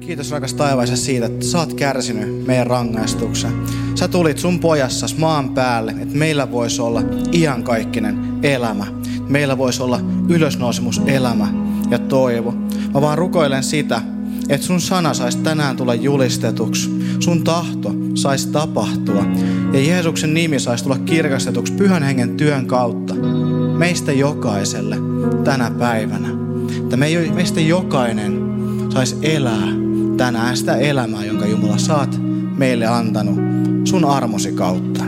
Kiitos rakas taivaisa siitä, että sä oot kärsinyt meidän rangaistuksen. Sä tulit sun pojassas maan päälle, että meillä voisi olla iankaikkinen elämä. Meillä voisi olla ylösnousemus elämä ja toivo. Mä vaan rukoilen sitä, että sun sana saisi tänään tulla julistetuksi. Sun tahto saisi tapahtua. Ja Jeesuksen nimi saisi tulla kirkastetuksi pyhän hengen työn kautta. Meistä jokaiselle tänä päivänä. Että meistä jokainen saisi elää tänään sitä elämää, jonka Jumala saat meille antanut sun armosi kautta.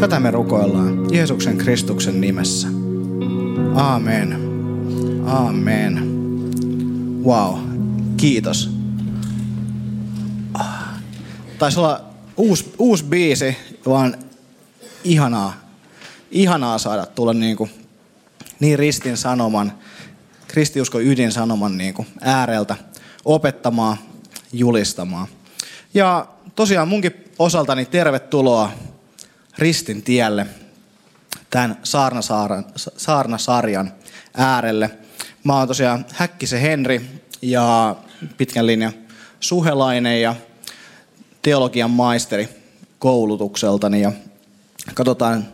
Tätä me rukoillaan Jeesuksen Kristuksen nimessä. Amen. Amen. Wow. Kiitos. Taisi olla uusi, uusi biisi, vaan ihanaa, ihanaa saada tulla niin, kuin, niin ristin sanoman, kristiusko ydin sanoman niin kuin ääreltä opettamaan julistamaan. Ja tosiaan munkin osaltani tervetuloa Ristin tielle tämän saarnasarjan äärelle. Mä oon tosiaan Häkkisen Henri ja pitkän linjan suhelainen ja teologian maisteri koulutukseltani. Ja katsotaan,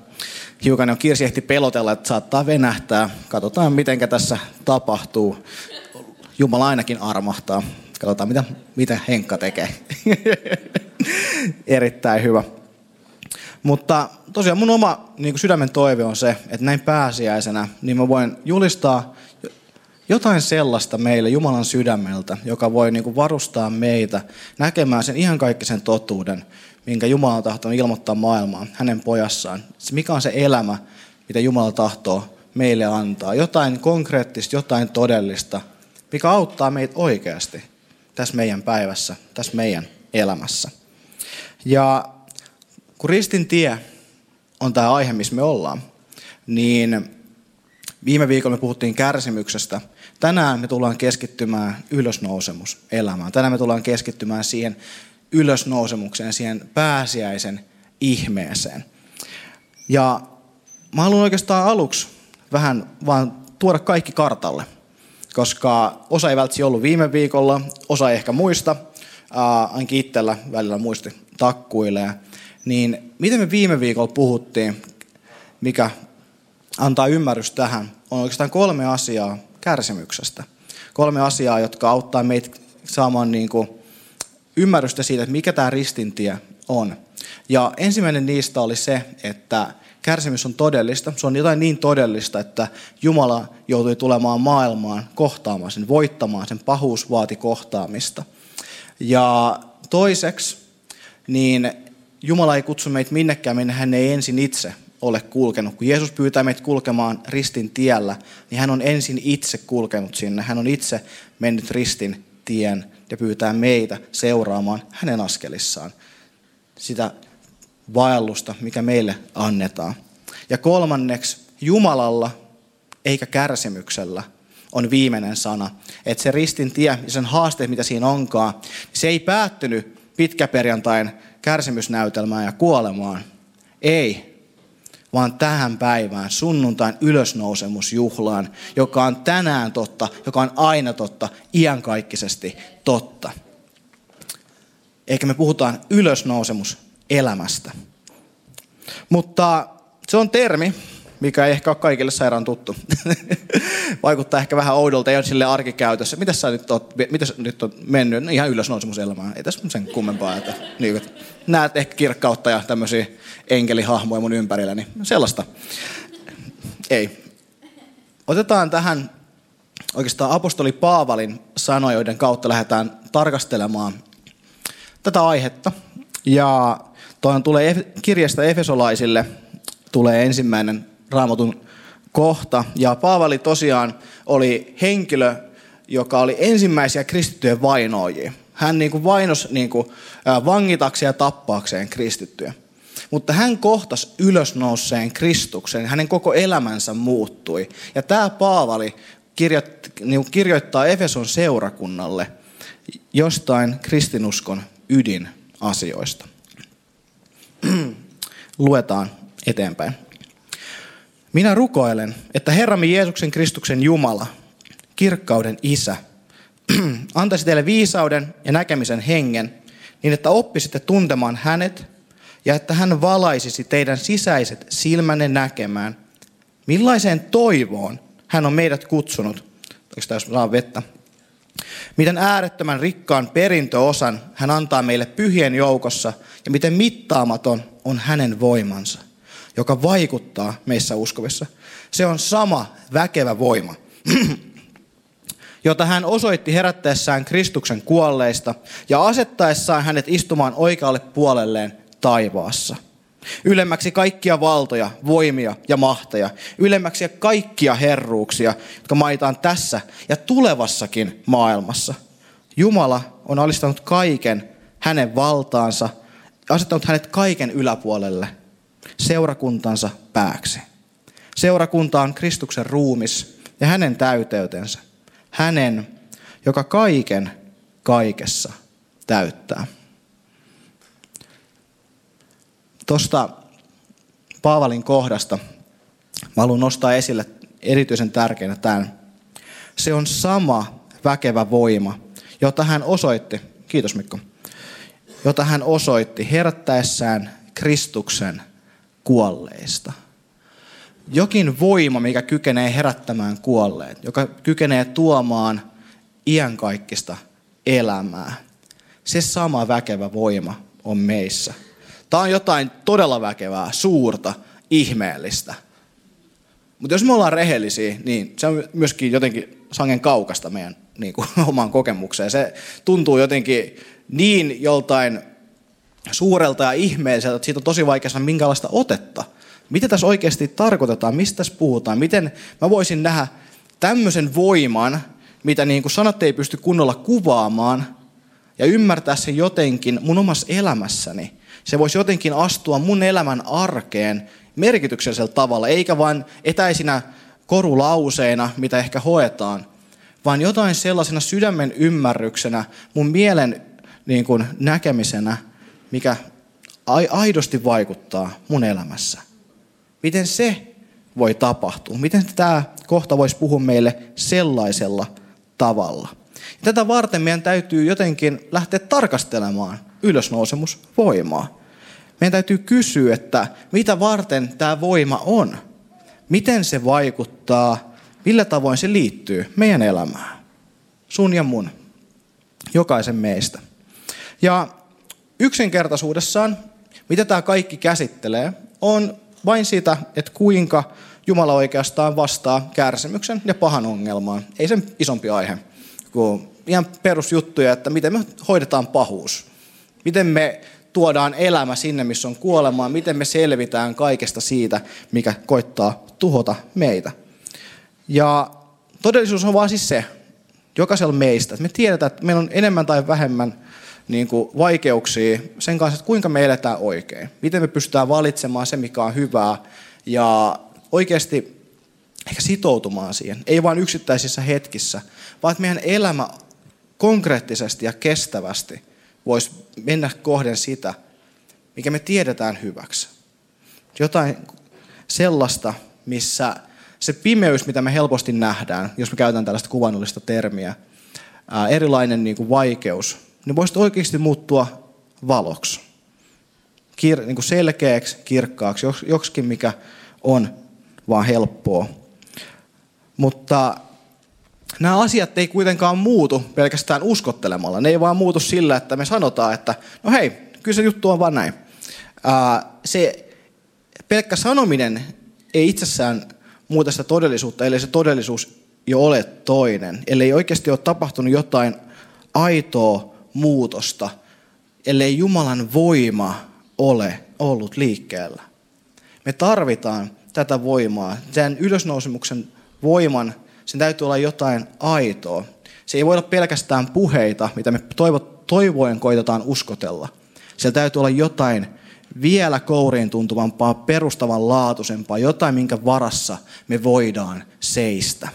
hiukan jo Kirsi ehti pelotella, että saattaa venähtää. Katsotaan, miten tässä tapahtuu. Jumala ainakin armahtaa. Katsotaan, mitä, mitä Henkka tekee. Erittäin hyvä. Mutta tosiaan mun oma niin kuin sydämen toive on se, että näin pääsiäisenä, niin mä voin julistaa jotain sellaista meille Jumalan sydämeltä, joka voi niin kuin varustaa meitä näkemään sen ihan kaikkisen totuuden, minkä Jumala on tahtonut ilmoittaa maailmaan hänen pojassaan. Mikä on se elämä, mitä Jumala tahtoo meille antaa. Jotain konkreettista, jotain todellista, mikä auttaa meitä oikeasti tässä meidän päivässä, tässä meidän elämässä. Ja kun ristin tie on tämä aihe, missä me ollaan, niin viime viikolla me puhuttiin kärsimyksestä. Tänään me tullaan keskittymään ylösnousemus elämään. Tänään me tullaan keskittymään siihen ylösnousemukseen, siihen pääsiäisen ihmeeseen. Ja mä haluan oikeastaan aluksi vähän vaan tuoda kaikki kartalle koska osa ei välttämättä ollut viime viikolla, osa ei ehkä muista, ainakin itsellä välillä muisti takkuilee. Niin miten me viime viikolla puhuttiin, mikä antaa ymmärrys tähän, on oikeastaan kolme asiaa kärsimyksestä. Kolme asiaa, jotka auttaa meitä saamaan niin kuin ymmärrystä siitä, että mikä tämä ristintie on. Ja ensimmäinen niistä oli se, että kärsimys on todellista. Se on jotain niin todellista, että Jumala joutui tulemaan maailmaan kohtaamaan sen, voittamaan sen. Pahuus vaati kohtaamista. Ja toiseksi, niin Jumala ei kutsu meitä minnekään, minne hän ei ensin itse ole kulkenut. Kun Jeesus pyytää meitä kulkemaan ristin tiellä, niin hän on ensin itse kulkenut sinne. Hän on itse mennyt ristin tien ja pyytää meitä seuraamaan hänen askelissaan. Sitä vaellusta, mikä meille annetaan. Ja kolmanneksi, Jumalalla eikä kärsimyksellä on viimeinen sana. Että se ristin tie ja sen haasteet, mitä siinä onkaan, se ei päättynyt pitkäperjantain kärsimysnäytelmään ja kuolemaan. Ei, vaan tähän päivään, sunnuntain ylösnousemusjuhlaan, joka on tänään totta, joka on aina totta, iankaikkisesti totta. Eikä me puhutaan ylösnousemus elämästä. Mutta se on termi, mikä ei ehkä ole kaikille sairaan tuttu. Vaikuttaa ehkä vähän oudolta ja sille arkikäytössä. Mitä sä nyt oot, mitä nyt on mennyt? No ihan ylösnousemuselämään. Ei tässä sen kummempaa. Että, niin, että näet ehkä kirkkautta ja tämmöisiä enkelihahmoja mun ympärilläni. Niin sellaista. Ei. Otetaan tähän oikeastaan apostoli Paavalin sanoja, joiden kautta lähdetään tarkastelemaan tätä aihetta. Ja Tuohon tulee kirjasta Efesolaisille tulee ensimmäinen raamatun kohta. Ja Paavali tosiaan oli henkilö, joka oli ensimmäisiä kristittyjen vainoajia. Hän niin kuin vainos niin kuin, vangitakseen ja tappaakseen kristittyjä. Mutta hän kohtasi ylösnouseen Kristuksen, hänen koko elämänsä muuttui. Ja tämä Paavali niin kirjoittaa Efeson seurakunnalle jostain kristinuskon ydinasioista. Luetaan eteenpäin. Minä rukoilen, että Herramme Jeesuksen Kristuksen Jumala, kirkkauden Isä, antaisi teille viisauden ja näkemisen hengen, niin että oppisitte tuntemaan hänet ja että hän valaisisi teidän sisäiset silmänne näkemään, millaiseen toivoon hän on meidät kutsunut. Eikö tässä saa vettä? Miten äärettömän rikkaan perintöosan hän antaa meille pyhien joukossa ja miten mittaamaton on hänen voimansa, joka vaikuttaa meissä uskovissa. Se on sama väkevä voima, jota hän osoitti herättäessään Kristuksen kuolleista ja asettaessaan hänet istumaan oikealle puolelleen taivaassa. Ylemmäksi kaikkia valtoja, voimia ja mahteja. Ylemmäksi kaikkia herruuksia, jotka mainitaan tässä ja tulevassakin maailmassa. Jumala on alistanut kaiken hänen valtaansa ja asettanut hänet kaiken yläpuolelle seurakuntansa pääksi. Seurakunta on Kristuksen ruumis ja hänen täyteytensä. Hänen, joka kaiken kaikessa täyttää. Tuosta Paavalin kohdasta mä haluan nostaa esille erityisen tärkeänä tämän. Se on sama väkevä voima, jota hän osoitti, kiitos Mikko, jota hän osoitti herättäessään Kristuksen kuolleista. Jokin voima, mikä kykenee herättämään kuolleet, joka kykenee tuomaan iänkaikkista elämää. Se sama väkevä voima on meissä – Tämä on jotain todella väkevää, suurta, ihmeellistä. Mutta jos me ollaan rehellisiä, niin se on myöskin jotenkin sangen kaukasta meidän niin kuin, omaan kokemukseen. Se tuntuu jotenkin niin joltain suurelta ja ihmeelliseltä, että siitä on tosi vaikea sanoa minkälaista otetta. Mitä tässä oikeasti tarkoitetaan, mistä tässä puhutaan, miten mä voisin nähdä tämmöisen voiman, mitä niin kuin sanat ei pysty kunnolla kuvaamaan, ja ymmärtää sen jotenkin mun omassa elämässäni se voisi jotenkin astua mun elämän arkeen merkityksellisellä tavalla, eikä vain etäisinä korulauseina, mitä ehkä hoetaan, vaan jotain sellaisena sydämen ymmärryksenä, mun mielen niin kuin, näkemisenä, mikä aidosti vaikuttaa mun elämässä. Miten se voi tapahtua? Miten tämä kohta voisi puhua meille sellaisella tavalla? Tätä varten meidän täytyy jotenkin lähteä tarkastelemaan ylösnousemusvoimaa. Meidän täytyy kysyä, että mitä varten tämä voima on. Miten se vaikuttaa, millä tavoin se liittyy meidän elämään. Sun ja mun, jokaisen meistä. Ja yksinkertaisuudessaan, mitä tämä kaikki käsittelee, on vain sitä, että kuinka Jumala oikeastaan vastaa kärsimyksen ja pahan ongelmaan. Ei sen isompi aihe kuin ihan perusjuttuja, että miten me hoidetaan pahuus. Miten me tuodaan elämä sinne, missä on kuolemaa, miten me selvitään kaikesta siitä, mikä koittaa tuhota meitä. Ja todellisuus on vaan siis se, jokaisella meistä, että me tiedetään, että meillä on enemmän tai vähemmän niin kuin vaikeuksia sen kanssa, että kuinka me eletään oikein. Miten me pystytään valitsemaan se, mikä on hyvää ja oikeasti ehkä sitoutumaan siihen. Ei vain yksittäisissä hetkissä, vaan että meidän elämä konkreettisesti ja kestävästi – voisi mennä kohden sitä, mikä me tiedetään hyväksi. Jotain sellaista, missä se pimeys, mitä me helposti nähdään, jos me käytetään tällaista kuvannollista termiä, ää, erilainen niin kuin vaikeus, niin voisi oikeasti muuttua valoksi. Kir, niin kuin selkeäksi, kirkkaaksi, joksikin mikä on vaan helppoa. Mutta nämä asiat ei kuitenkaan muutu pelkästään uskottelemalla. Ne ei vaan muutu sillä, että me sanotaan, että no hei, kyllä se juttu on vaan näin. se pelkkä sanominen ei itsessään muuta sitä todellisuutta, ellei se todellisuus jo ole toinen. Ellei oikeasti ole tapahtunut jotain aitoa muutosta, ellei Jumalan voima ole ollut liikkeellä. Me tarvitaan tätä voimaa, sen ylösnousemuksen voiman sen täytyy olla jotain aitoa. Se ei voi olla pelkästään puheita, mitä me toivoen koitetaan uskotella. Siellä täytyy olla jotain vielä kouriin tuntuvampaa, perustavanlaatuisempaa, jotain, minkä varassa me voidaan seistä.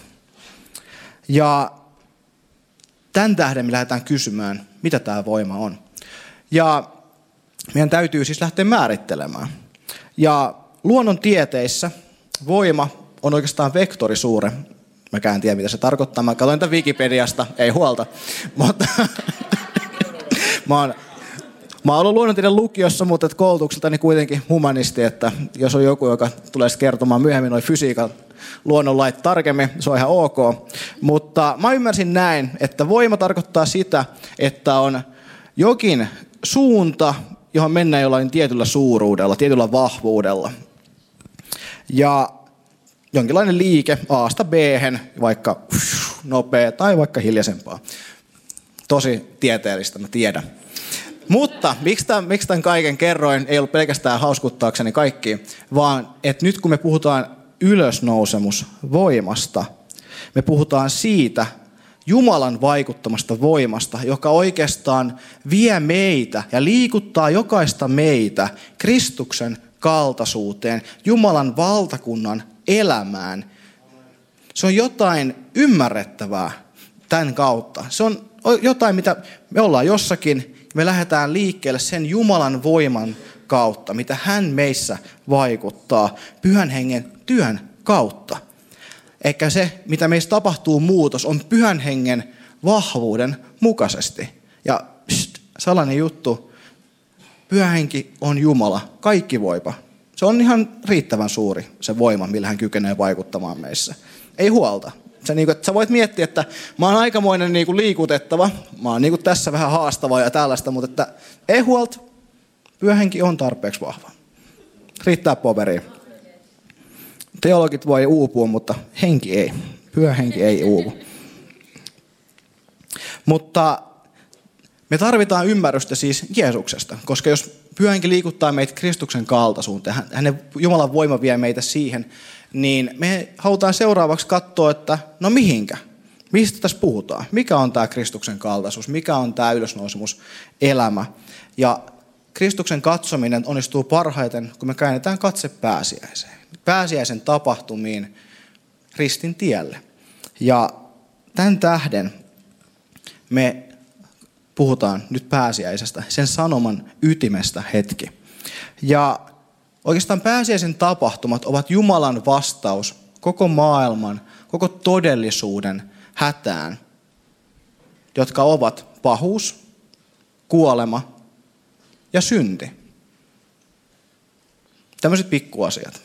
Ja tämän tähden me lähdetään kysymään, mitä tämä voima on. Ja meidän täytyy siis lähteä määrittelemään. Ja luonnontieteissä voima on oikeastaan vektorisuure. Mä en tiedä, mitä se tarkoittaa. Mä katsoin tämän Wikipediasta, ei huolta. Mutta mä oon Mä oon ollut luonnontieteen lukiossa, mutta koulutukseltani kuitenkin humanisti, että jos on joku, joka tulee kertomaan myöhemmin noin fysiikan luonnonlait tarkemmin, se on ihan ok. Mutta mä ymmärsin näin, että voima tarkoittaa sitä, että on jokin suunta, johon mennään jollain tietyllä suuruudella, tietyllä vahvuudella. Ja jonkinlainen liike A-sta b vaikka nopea tai vaikka hiljaisempaa. Tosi tieteellistä, mä tiedän. Mutta miksi tämän, miksi tämän kaiken kerroin ei ollut pelkästään hauskuttaakseni kaikki, vaan että nyt kun me puhutaan ylösnousemusvoimasta, me puhutaan siitä Jumalan vaikuttamasta voimasta, joka oikeastaan vie meitä ja liikuttaa jokaista meitä Kristuksen kaltaisuuteen, Jumalan valtakunnan elämään. Se on jotain ymmärrettävää tämän kautta. Se on jotain, mitä me ollaan jossakin, me lähdetään liikkeelle sen Jumalan voiman kautta, mitä hän meissä vaikuttaa pyhän hengen työn kautta. Eikä se, mitä meissä tapahtuu muutos, on pyhän hengen vahvuuden mukaisesti. Ja pst, salainen juttu, pyhä henki on Jumala, kaikki voipa. Se on ihan riittävän suuri se voima, millä hän kykenee vaikuttamaan meissä. Ei huolta. Sä, niin kuin, että sä voit miettiä, että mä oon aikamoinen niin kuin liikutettava, mä oon niin kuin tässä vähän haastava ja tällaista, mutta että ei huolta, pyöhenki on tarpeeksi vahva. Riittää poveri. Teologit voi uupua, mutta henki ei. Pyöhenki ei uuvu. Mutta me tarvitaan ymmärrystä siis Jeesuksesta, koska jos pyhänkin liikuttaa meitä Kristuksen kaltaisuuteen, hänen Jumalan voima vie meitä siihen, niin me halutaan seuraavaksi katsoa, että no mihinkä? Mistä tässä puhutaan? Mikä on tämä Kristuksen kaltaisuus? Mikä on tämä ylösnousemus elämä? Ja Kristuksen katsominen onnistuu parhaiten, kun me käännetään katse pääsiäiseen. Pääsiäisen tapahtumiin ristin tielle. Ja tämän tähden me puhutaan nyt pääsiäisestä, sen sanoman ytimestä hetki. Ja Oikeastaan pääsiäisen tapahtumat ovat Jumalan vastaus koko maailman, koko todellisuuden hätään, jotka ovat pahuus, kuolema ja synti. Tämmöiset pikkuasiat.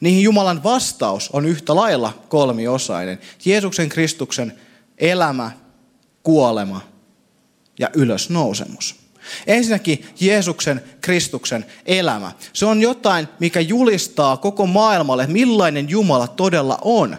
Niihin Jumalan vastaus on yhtä lailla kolmiosainen. Jeesuksen Kristuksen elämä, kuolema ja ylösnousemus. Ensinnäkin Jeesuksen, Kristuksen elämä. Se on jotain, mikä julistaa koko maailmalle, millainen Jumala todella on.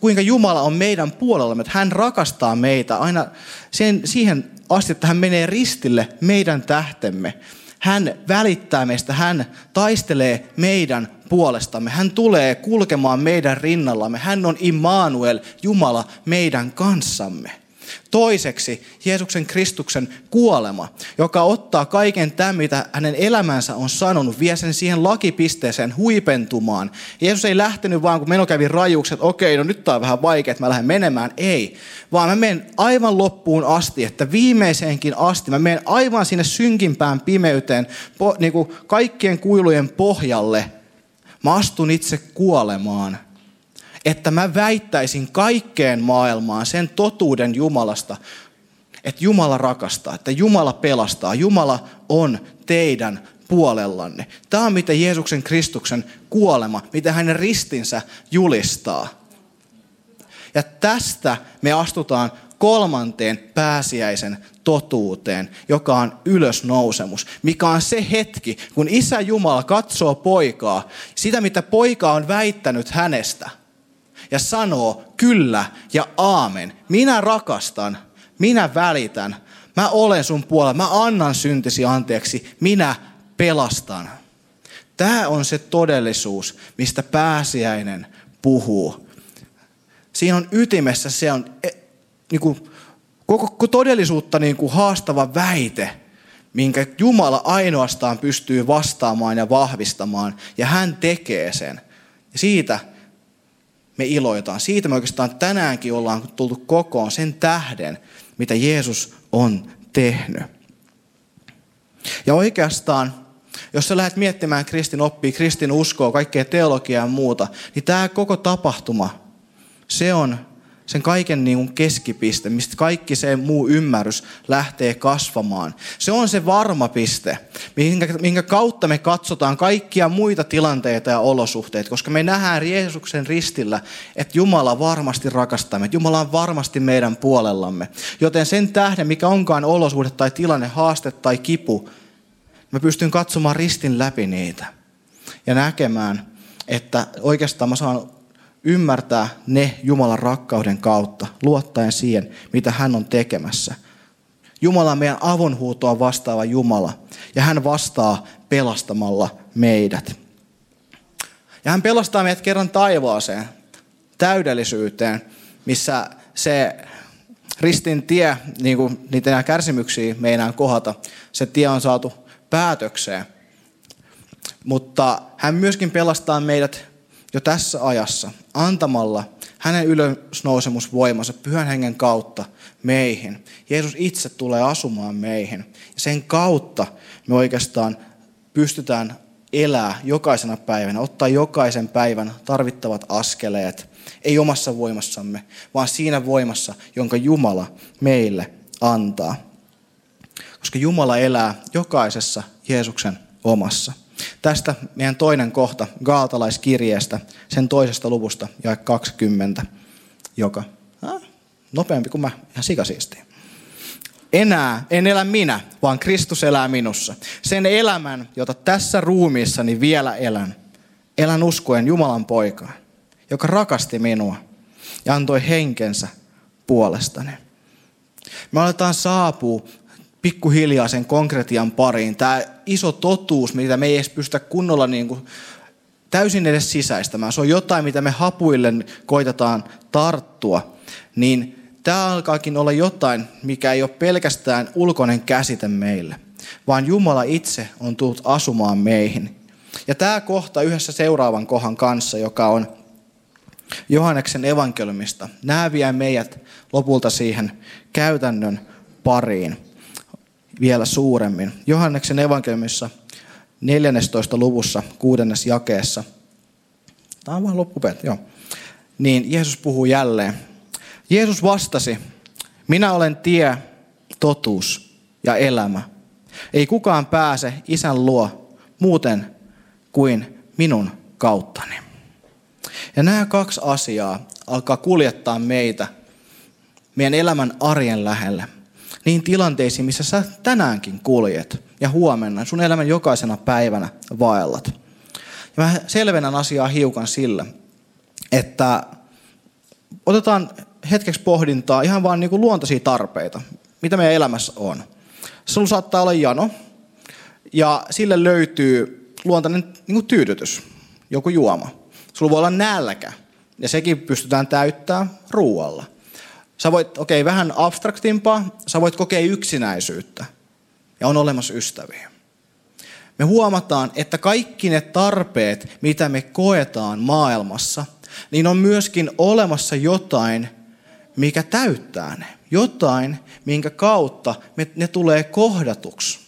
Kuinka Jumala on meidän puolellamme, että hän rakastaa meitä aina sen, siihen asti, että hän menee ristille meidän tähtemme. Hän välittää meistä, hän taistelee meidän puolestamme. Hän tulee kulkemaan meidän rinnallamme. Hän on Immanuel, Jumala meidän kanssamme. Toiseksi Jeesuksen Kristuksen kuolema, joka ottaa kaiken tämän, mitä hänen elämänsä on sanonut, vie sen siihen lakipisteeseen huipentumaan. Jeesus ei lähtenyt vaan, kun meno kävi rajuukset, että okei, no nyt tämä on vähän vaikea, että mä lähden menemään. Ei, vaan mä menen aivan loppuun asti, että viimeiseenkin asti, mä menen aivan sinne synkimpään pimeyteen, niin kuin kaikkien kuilujen pohjalle. Mä astun itse kuolemaan – että mä väittäisin kaikkeen maailmaan sen totuuden Jumalasta, että Jumala rakastaa, että Jumala pelastaa, Jumala on teidän puolellanne. Tämä on mitä Jeesuksen Kristuksen kuolema, mitä hänen ristinsä julistaa. Ja tästä me astutaan kolmanteen pääsiäisen totuuteen, joka on ylösnousemus, mikä on se hetki, kun Isä Jumala katsoo poikaa, sitä mitä poika on väittänyt hänestä – ja sanoo kyllä ja aamen. Minä rakastan, minä välitän, mä olen sun puolella, mä annan syntisi anteeksi, minä pelastan. Tämä on se todellisuus, mistä pääsiäinen puhuu. Siinä on ytimessä, se on e, niin kuin koko todellisuutta niin kuin haastava väite, minkä Jumala ainoastaan pystyy vastaamaan ja vahvistamaan, ja hän tekee sen. Ja siitä me iloitaan. Siitä me oikeastaan tänäänkin ollaan tultu kokoon sen tähden, mitä Jeesus on tehnyt. Ja oikeastaan, jos sä lähdet miettimään kristin oppia, kristin uskoa, kaikkea teologiaa ja muuta, niin tämä koko tapahtuma, se on sen kaiken niin kuin keskipiste, mistä kaikki se muu ymmärrys lähtee kasvamaan. Se on se varma piste, minkä, minkä kautta me katsotaan kaikkia muita tilanteita ja olosuhteita, koska me nähdään Jeesuksen ristillä, että Jumala varmasti rakastaa meitä, Jumala on varmasti meidän puolellamme. Joten sen tähden, mikä onkaan olosuhde tai tilanne, haaste tai kipu, mä pystyn katsomaan ristin läpi niitä ja näkemään, että oikeastaan mä saan ymmärtää ne Jumalan rakkauden kautta, luottaen siihen, mitä hän on tekemässä. Jumala on meidän avonhuutoa vastaava Jumala, ja hän vastaa pelastamalla meidät. Ja hän pelastaa meidät kerran taivaaseen, täydellisyyteen, missä se ristin tie, niin kuin niitä kärsimyksiä meinaan kohata, se tie on saatu päätökseen. Mutta hän myöskin pelastaa meidät jo tässä ajassa antamalla hänen ylösnousemusvoimansa pyhän hengen kautta meihin. Jeesus itse tulee asumaan meihin. Ja sen kautta me oikeastaan pystytään elää jokaisena päivänä, ottaa jokaisen päivän tarvittavat askeleet, ei omassa voimassamme, vaan siinä voimassa, jonka Jumala meille antaa. Koska Jumala elää jokaisessa Jeesuksen omassa. Tästä meidän toinen kohta Gaaltalaiskirjeestä, sen toisesta luvusta, ja 20, joka äh, nopeampi kuin mä, ihan sikasiisti. Enää en elä minä, vaan Kristus elää minussa. Sen elämän, jota tässä ruumiissani vielä elän, elän uskoen Jumalan poikaan, joka rakasti minua ja antoi henkensä puolestani. Me aletaan saapua pikkuhiljaa sen konkretian pariin. Tämä iso totuus, mitä me ei edes pystytä kunnolla niin kuin täysin edes sisäistämään. Se on jotain, mitä me hapuille koitetaan tarttua. Niin tämä alkaakin olla jotain, mikä ei ole pelkästään ulkoinen käsite meille, vaan Jumala itse on tullut asumaan meihin. Ja tämä kohta yhdessä seuraavan kohan kanssa, joka on Johanneksen evankeliumista, nämä vie meidät lopulta siihen käytännön pariin vielä suuremmin. Johanneksen evankeliumissa 14. luvussa, kuudennes jakeessa. Tämä on vain loppupet, joo. Niin Jeesus puhuu jälleen. Jeesus vastasi, minä olen tie, totuus ja elämä. Ei kukaan pääse isän luo muuten kuin minun kauttani. Ja nämä kaksi asiaa alkaa kuljettaa meitä meidän elämän arjen lähelle – niin tilanteisiin, missä sä tänäänkin kuljet ja huomenna, sun elämän jokaisena päivänä vaellat. Ja mä selvennän asiaa hiukan sillä, että otetaan hetkeksi pohdintaa ihan vaan niin kuin luontaisia tarpeita, mitä meidän elämässä on. Sulla saattaa olla jano, ja sille löytyy luontainen niin kuin tyydytys, joku juoma. Sulla voi olla nälkä, ja sekin pystytään täyttämään ruualla. Sä voit, okei, okay, vähän abstraktimpaa, sä voit kokea yksinäisyyttä ja on olemassa ystäviä. Me huomataan, että kaikki ne tarpeet, mitä me koetaan maailmassa, niin on myöskin olemassa jotain, mikä täyttää ne. Jotain, minkä kautta me, ne tulee kohdatuksi.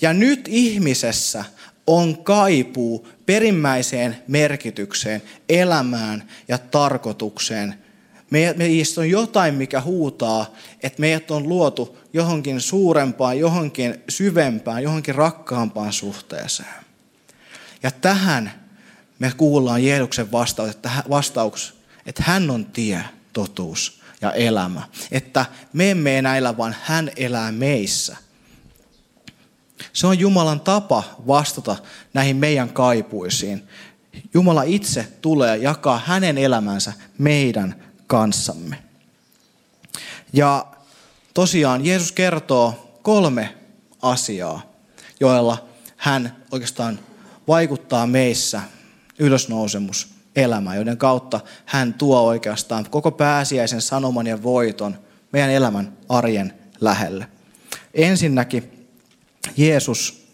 Ja nyt ihmisessä on kaipuu perimmäiseen merkitykseen, elämään ja tarkoitukseen – Meistä on jotain, mikä huutaa, että meidät on luotu johonkin suurempaan, johonkin syvempään, johonkin rakkaampaan suhteeseen. Ja tähän me kuullaan Jeesuksen vastaus, että, että hän on tie, totuus ja elämä. Että me emme enää elä, vaan hän elää meissä. Se on Jumalan tapa vastata näihin meidän kaipuisiin. Jumala itse tulee jakaa hänen elämänsä meidän kanssamme. Ja tosiaan Jeesus kertoo kolme asiaa, joilla hän oikeastaan vaikuttaa meissä ylösnousemus elämään, joiden kautta hän tuo oikeastaan koko pääsiäisen sanoman ja voiton meidän elämän arjen lähelle. Ensinnäkin Jeesus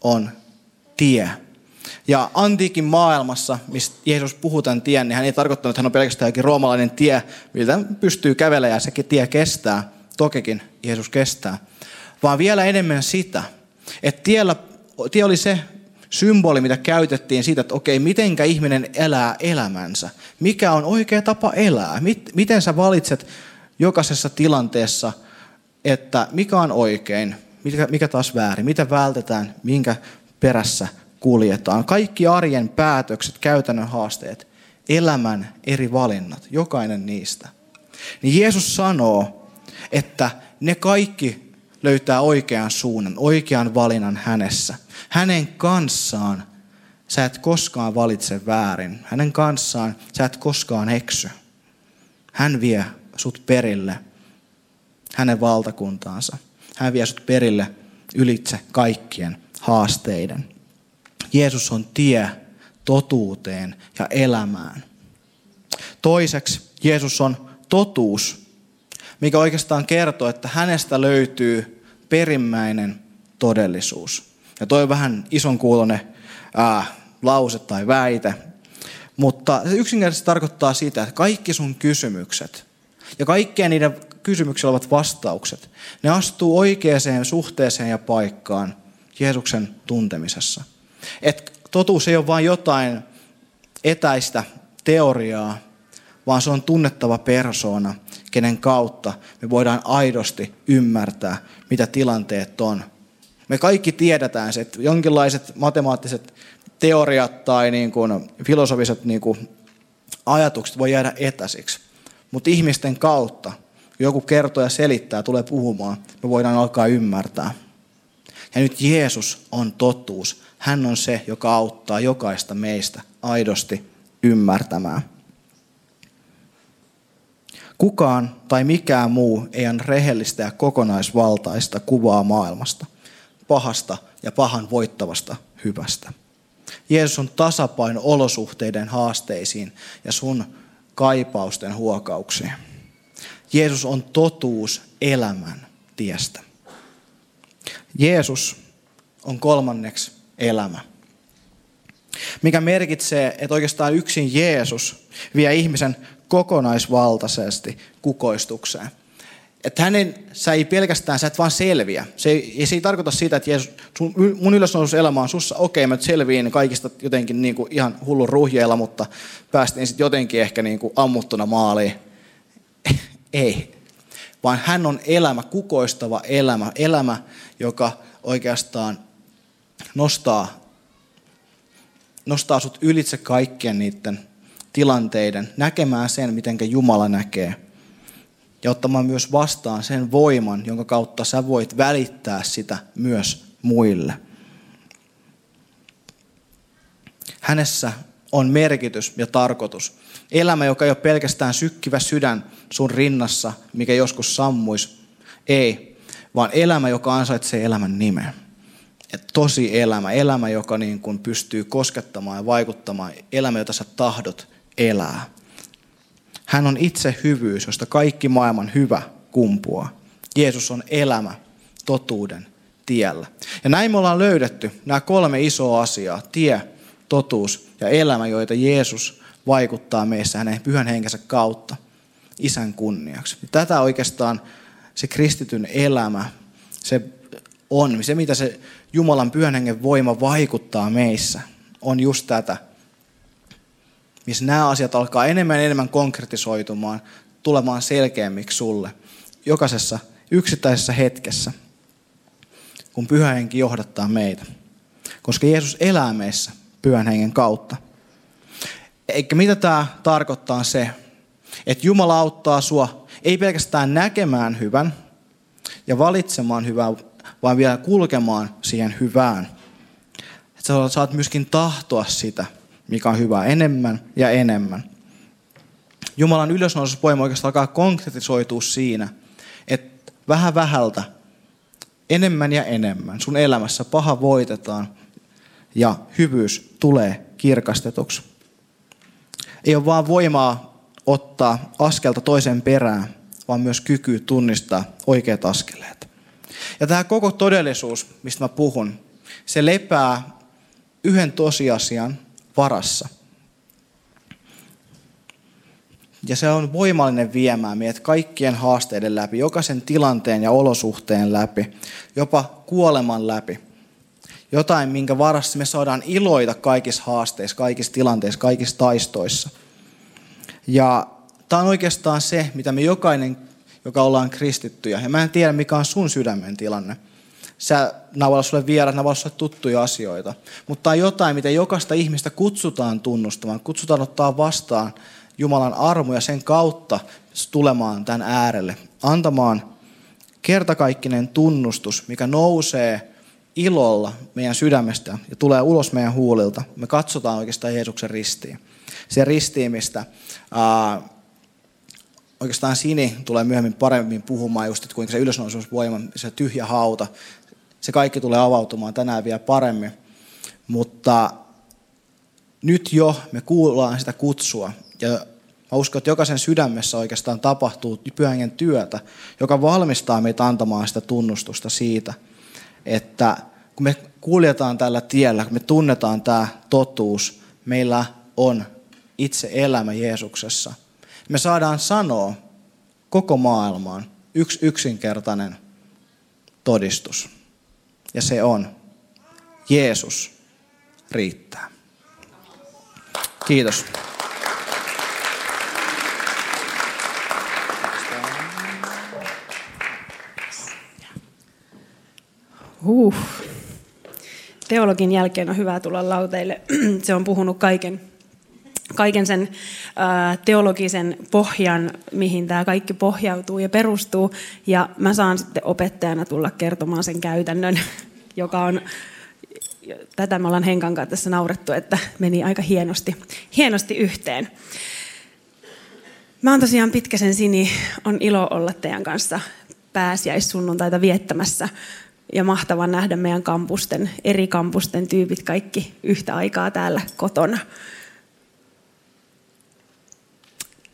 on tie. Ja antiikin maailmassa, mistä Jeesus puhuu tämän tien, niin hän ei tarkoittanut, että hän on pelkästään jokin roomalainen tie, miltä pystyy kävelemään ja sekin tie kestää. Tokikin Jeesus kestää. Vaan vielä enemmän sitä, että tiellä, tie oli se symboli, mitä käytettiin siitä, että okei, mitenkä ihminen elää elämänsä. Mikä on oikea tapa elää? Miten sä valitset jokaisessa tilanteessa, että mikä on oikein, mikä, mikä taas väärin, mitä vältetään, minkä perässä kuljetaan. Kaikki arjen päätökset, käytännön haasteet, elämän eri valinnat, jokainen niistä. Niin Jeesus sanoo, että ne kaikki löytää oikean suunnan, oikean valinnan hänessä. Hänen kanssaan sä et koskaan valitse väärin. Hänen kanssaan sä et koskaan eksy. Hän vie sut perille hänen valtakuntaansa. Hän vie sut perille ylitse kaikkien haasteiden. Jeesus on tie totuuteen ja elämään. Toiseksi Jeesus on totuus, mikä oikeastaan kertoo, että hänestä löytyy perimmäinen todellisuus. Ja toi on vähän ison kuulonen ää, lause tai väite, mutta se yksinkertaisesti tarkoittaa sitä, että kaikki sun kysymykset ja kaikkien niiden kysymyksillä ovat vastaukset, ne astuu oikeaan suhteeseen ja paikkaan Jeesuksen tuntemisessa. Et totuus ei ole vain jotain etäistä teoriaa, vaan se on tunnettava persoona, kenen kautta me voidaan aidosti ymmärtää, mitä tilanteet on. Me kaikki tiedetään se, että jonkinlaiset matemaattiset teoriat tai niin kuin filosofiset niin kuin ajatukset voi jäädä etäisiksi. Mutta ihmisten kautta, joku kertoo ja selittää, tulee puhumaan, me voidaan alkaa ymmärtää. Ja nyt Jeesus on totuus. Hän on se, joka auttaa jokaista meistä aidosti ymmärtämään. Kukaan tai mikään muu ei ole rehellistä ja kokonaisvaltaista kuvaa maailmasta, pahasta ja pahan voittavasta hyvästä. Jeesus on tasapaino olosuhteiden haasteisiin ja sun kaipausten huokauksiin. Jeesus on totuus elämän tiestä. Jeesus on kolmanneksi elämä. Mikä merkitsee, että oikeastaan yksin Jeesus vie ihmisen kokonaisvaltaisesti kukoistukseen. Että hänen, sä ei pelkästään, sä et vaan selviä. Se ei, se ei tarkoita sitä, että Jeesus, sun, mun ylösnoususelämä on sussa, okei, okay, mä selviin kaikista jotenkin niin kuin ihan hullun ruhjeilla, mutta päästiin sitten jotenkin ehkä niin kuin ammuttuna maaliin. ei. Vaan hän on elämä, kukoistava elämä, elämä, joka oikeastaan nostaa, nostaa sut ylitse kaikkien niiden tilanteiden, näkemään sen, miten Jumala näkee. Ja ottamaan myös vastaan sen voiman, jonka kautta sä voit välittää sitä myös muille. Hänessä on merkitys ja tarkoitus. Elämä, joka ei ole pelkästään sykkivä sydän sun rinnassa, mikä joskus sammuisi. Ei, vaan elämä, joka ansaitsee elämän nimen. Et tosi elämä, elämä, joka niin kuin pystyy koskettamaan ja vaikuttamaan, elämä, jota sä tahdot elää. Hän on itse hyvyys, josta kaikki maailman hyvä kumpuaa. Jeesus on elämä totuuden tiellä. Ja näin me ollaan löydetty nämä kolme isoa asiaa, tie, totuus ja elämä, joita Jeesus vaikuttaa meissä hänen pyhän henkensä kautta isän kunniaksi. Tätä oikeastaan se kristityn elämä, se on, se mitä se Jumalan pyhän hengen voima vaikuttaa meissä, on just tätä missä nämä asiat alkaa enemmän ja enemmän konkretisoitumaan, tulemaan selkeämmiksi sulle jokaisessa yksittäisessä hetkessä, kun pyhä henki johdattaa meitä. Koska Jeesus elää meissä pyhän hengen kautta. Eikä mitä tämä tarkoittaa se, että Jumala auttaa sua ei pelkästään näkemään hyvän ja valitsemaan hyvää, vaan vielä kulkemaan siihen hyvään. Että sä saat myöskin tahtoa sitä mikä on hyvä enemmän ja enemmän. Jumalan ylösnoususvoima oikeastaan alkaa konkretisoitua siinä, että vähän vähältä, enemmän ja enemmän sun elämässä paha voitetaan ja hyvyys tulee kirkastetuksi. Ei ole vaan voimaa ottaa askelta toisen perään, vaan myös kyky tunnistaa oikeat askeleet. Ja tämä koko todellisuus, mistä mä puhun, se lepää yhden tosiasian varassa. Ja se on voimallinen viemään meidät kaikkien haasteiden läpi, jokaisen tilanteen ja olosuhteen läpi, jopa kuoleman läpi. Jotain, minkä varassa me saadaan iloita kaikissa haasteissa, kaikissa tilanteissa, kaikissa taistoissa. Ja tämä on oikeastaan se, mitä me jokainen, joka ollaan kristittyjä, ja mä en tiedä mikä on sun sydämen tilanne. Sä, nämä voi sulle vierat, nämä olla tuttuja asioita. Mutta on jotain, mitä jokaista ihmistä kutsutaan tunnustamaan, kutsutaan ottaa vastaan Jumalan armo ja sen kautta tulemaan tämän äärelle, antamaan kertakaikkinen tunnustus, mikä nousee ilolla meidän sydämestä ja tulee ulos meidän huulilta. Me katsotaan oikeastaan Jeesuksen ristiin. Se ristiin, mistä ää, oikeastaan Sini tulee myöhemmin paremmin puhumaan just, että kuinka se ylösnousemusvoima, se tyhjä hauta, se kaikki tulee avautumaan tänään vielä paremmin. Mutta nyt jo me kuullaan sitä kutsua ja mä uskon, että jokaisen sydämessä oikeastaan tapahtuu pyhän työtä, joka valmistaa meitä antamaan sitä tunnustusta siitä, että kun me kuljetaan tällä tiellä, kun me tunnetaan tämä totuus, meillä on itse elämä Jeesuksessa. Me saadaan sanoa koko maailmaan yksi yksinkertainen todistus. Ja se on, Jeesus riittää. Kiitos. Huh. Teologin jälkeen on hyvä tulla lauteille. Se on puhunut kaiken, kaiken sen teologisen pohjan, mihin tämä kaikki pohjautuu ja perustuu. Ja mä saan sitten opettajana tulla kertomaan sen käytännön, joka on tätä me ollaan Henkan kanssa tässä naurettu, että meni aika hienosti, hienosti yhteen. Mä oon tosiaan Pitkäsen Sini, on ilo olla teidän kanssa pääsiäissunnuntaita viettämässä ja mahtava nähdä meidän kampusten, eri kampusten tyypit kaikki yhtä aikaa täällä kotona.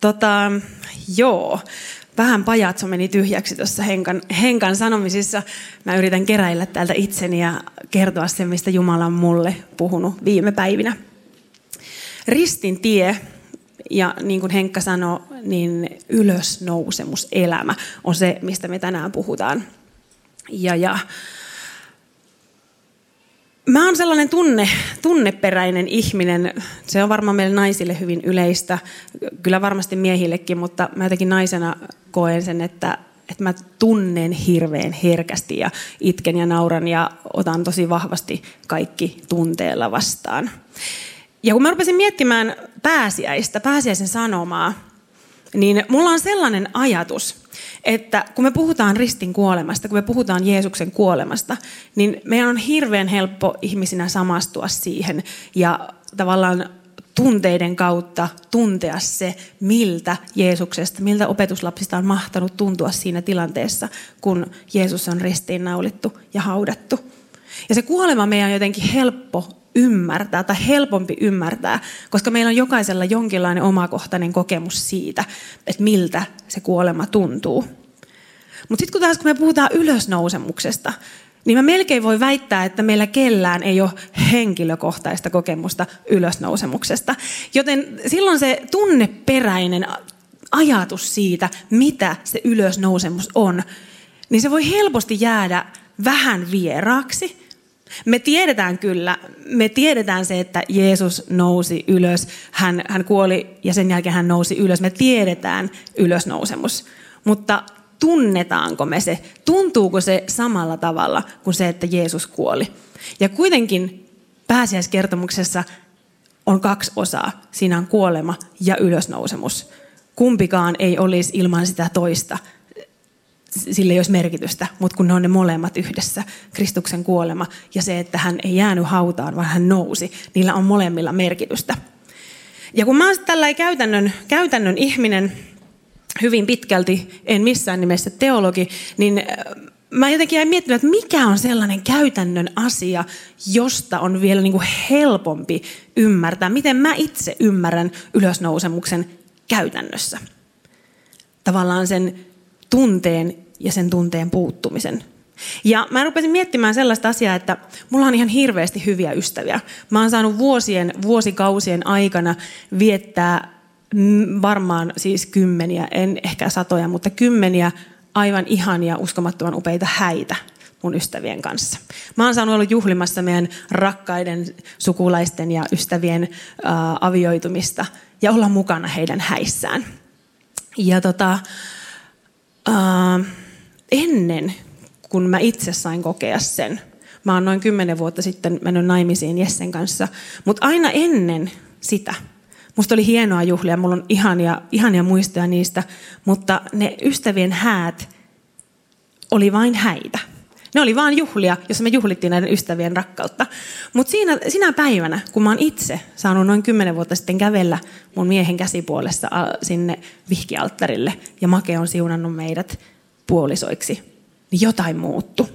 Tota, joo, vähän pajatso meni tyhjäksi tuossa Henkan, Henkan sanomisissa. Mä yritän keräillä täältä itseni ja kertoa sen, mistä Jumala on mulle puhunut viime päivinä. Ristin tie ja niin kuin Henkka sanoi, niin ylösnousemuselämä on se, mistä me tänään puhutaan. Ja, ja Mä oon sellainen tunne, tunneperäinen ihminen. Se on varmaan meille naisille hyvin yleistä, kyllä varmasti miehillekin, mutta mä jotenkin naisena koen sen, että, että mä tunnen hirveän herkästi ja itken ja nauran ja otan tosi vahvasti kaikki tunteella vastaan. Ja kun mä rupesin miettimään pääsiäistä, pääsiäisen sanomaa, niin mulla on sellainen ajatus, että kun me puhutaan ristin kuolemasta, kun me puhutaan Jeesuksen kuolemasta, niin meidän on hirveän helppo ihmisinä samastua siihen ja tavallaan tunteiden kautta tuntea se, miltä Jeesuksesta, miltä opetuslapsista on mahtanut tuntua siinä tilanteessa, kun Jeesus on ristiin naulittu ja haudattu. Ja se kuolema meidän on jotenkin helppo ymmärtää tai helpompi ymmärtää, koska meillä on jokaisella jonkinlainen omakohtainen kokemus siitä, että miltä se kuolema tuntuu. Mutta sitten kun taas kun me puhutaan ylösnousemuksesta, niin mä melkein voi väittää, että meillä kellään ei ole henkilökohtaista kokemusta ylösnousemuksesta. Joten silloin se tunneperäinen ajatus siitä, mitä se ylösnousemus on, niin se voi helposti jäädä vähän vieraaksi me tiedetään kyllä, me tiedetään se, että Jeesus nousi ylös, hän, hän kuoli ja sen jälkeen hän nousi ylös. Me tiedetään ylösnousemus, mutta tunnetaanko me se? Tuntuuko se samalla tavalla kuin se, että Jeesus kuoli? Ja kuitenkin pääsiäiskertomuksessa on kaksi osaa. Siinä on kuolema ja ylösnousemus. Kumpikaan ei olisi ilman sitä toista sille ei olisi merkitystä, mutta kun ne on ne molemmat yhdessä, Kristuksen kuolema ja se, että hän ei jäänyt hautaan, vaan hän nousi, niillä on molemmilla merkitystä. Ja kun mä oon tällainen käytännön, käytännön ihminen, hyvin pitkälti, en missään nimessä teologi, niin äh, mä jotenkin jäin miettimään, että mikä on sellainen käytännön asia, josta on vielä niin kuin helpompi ymmärtää, miten mä itse ymmärrän ylösnousemuksen käytännössä. Tavallaan sen tunteen ja sen tunteen puuttumisen. Ja mä rupesin miettimään sellaista asiaa, että mulla on ihan hirveästi hyviä ystäviä. Mä oon saanut vuosien, vuosikausien aikana viettää varmaan siis kymmeniä, en ehkä satoja, mutta kymmeniä aivan ihania, uskomattoman upeita häitä mun ystävien kanssa. Mä oon saanut olla juhlimassa meidän rakkaiden sukulaisten ja ystävien äh, avioitumista ja olla mukana heidän häissään. Ja tota, äh, ennen kun mä itse sain kokea sen, mä oon noin kymmenen vuotta sitten mennyt naimisiin Jessen kanssa, mutta aina ennen sitä, musta oli hienoa juhlia, mulla on ihania, ihania muistoja niistä, mutta ne ystävien häät oli vain häitä. Ne oli vain juhlia, jossa me juhlittiin näiden ystävien rakkautta. Mutta siinä, sinä päivänä, kun mä oon itse saanut noin kymmenen vuotta sitten kävellä mun miehen käsipuolessa sinne vihkialttarille, ja Make on siunannut meidät puolisoiksi, niin jotain muuttu.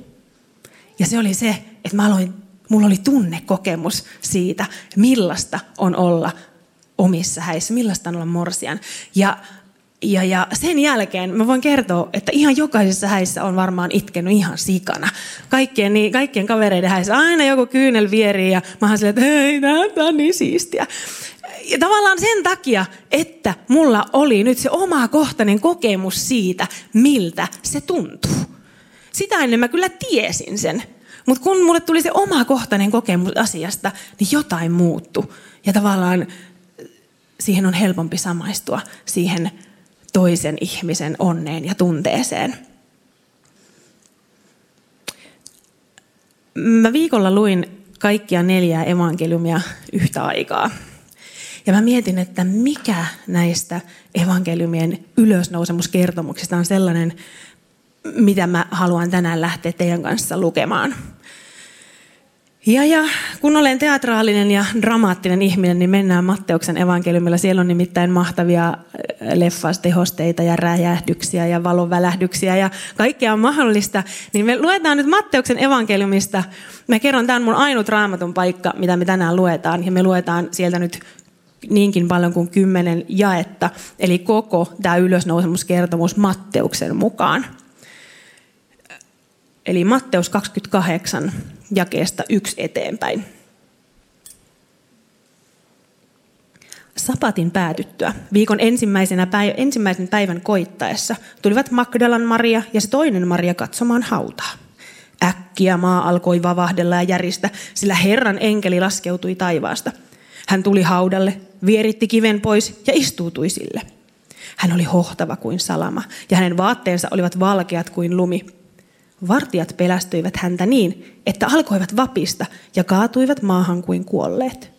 Ja se oli se, että mä aloin, mulla oli tunnekokemus siitä, millaista on olla omissa häissä, millaista on olla morsian. Ja ja, ja sen jälkeen mä voin kertoa, että ihan jokaisessa häissä on varmaan itkenyt ihan sikana. Kaikkien, niin, kaikkien kavereiden häissä aina joku kyynel vierii ja mä oon silleen, että hei, tämä on niin siistiä. Ja tavallaan sen takia, että mulla oli nyt se oma kohtainen kokemus siitä, miltä se tuntuu. Sitä ennen mä kyllä tiesin sen. Mutta kun mulle tuli se oma kohtainen kokemus asiasta, niin jotain muuttu. Ja tavallaan siihen on helpompi samaistua siihen toisen ihmisen onneen ja tunteeseen. Mä viikolla luin kaikkia neljää evankeliumia yhtä aikaa. Ja mä mietin, että mikä näistä evankeliumien ylösnousemuskertomuksista on sellainen, mitä mä haluan tänään lähteä teidän kanssa lukemaan. Ja, ja kun olen teatraalinen ja dramaattinen ihminen, niin mennään Matteuksen evankeliumilla. Siellä on nimittäin mahtavia äh, leffastehosteita ja räjähdyksiä ja valonvälähdyksiä ja kaikkea on mahdollista. Niin me luetaan nyt Matteuksen evankeliumista. Mä kerron, tämä on mun ainut raamatun paikka, mitä me tänään luetaan. Ja me luetaan sieltä nyt niinkin paljon kuin kymmenen jaetta. Eli koko tämä ylösnousemuskertomus Matteuksen mukaan. Eli Matteus 28, jakeesta yksi eteenpäin. Sapatin päätyttyä, viikon ensimmäisenä päiv- ensimmäisen päivän koittaessa, tulivat Magdalan Maria ja se toinen Maria katsomaan hautaa. Äkkiä maa alkoi vavahdella ja järistä, sillä Herran enkeli laskeutui taivaasta. Hän tuli haudalle, vieritti kiven pois ja istuutui sille. Hän oli hohtava kuin salama ja hänen vaatteensa olivat valkeat kuin lumi. Vartijat pelästyivät häntä niin, että alkoivat vapista ja kaatuivat maahan kuin kuolleet.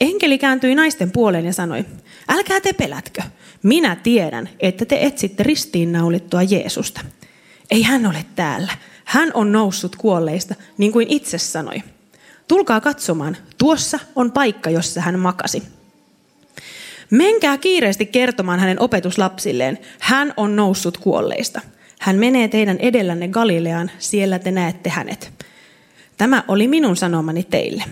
Enkeli kääntyi naisten puoleen ja sanoi, älkää te pelätkö. Minä tiedän, että te etsitte ristiinnaulittua Jeesusta. Ei hän ole täällä. Hän on noussut kuolleista, niin kuin itse sanoi. Tulkaa katsomaan, tuossa on paikka, jossa hän makasi. Menkää kiireesti kertomaan hänen opetuslapsilleen, hän on noussut kuolleista – hän menee teidän edellänne Galileaan, siellä te näette hänet. Tämä oli minun sanomani teille.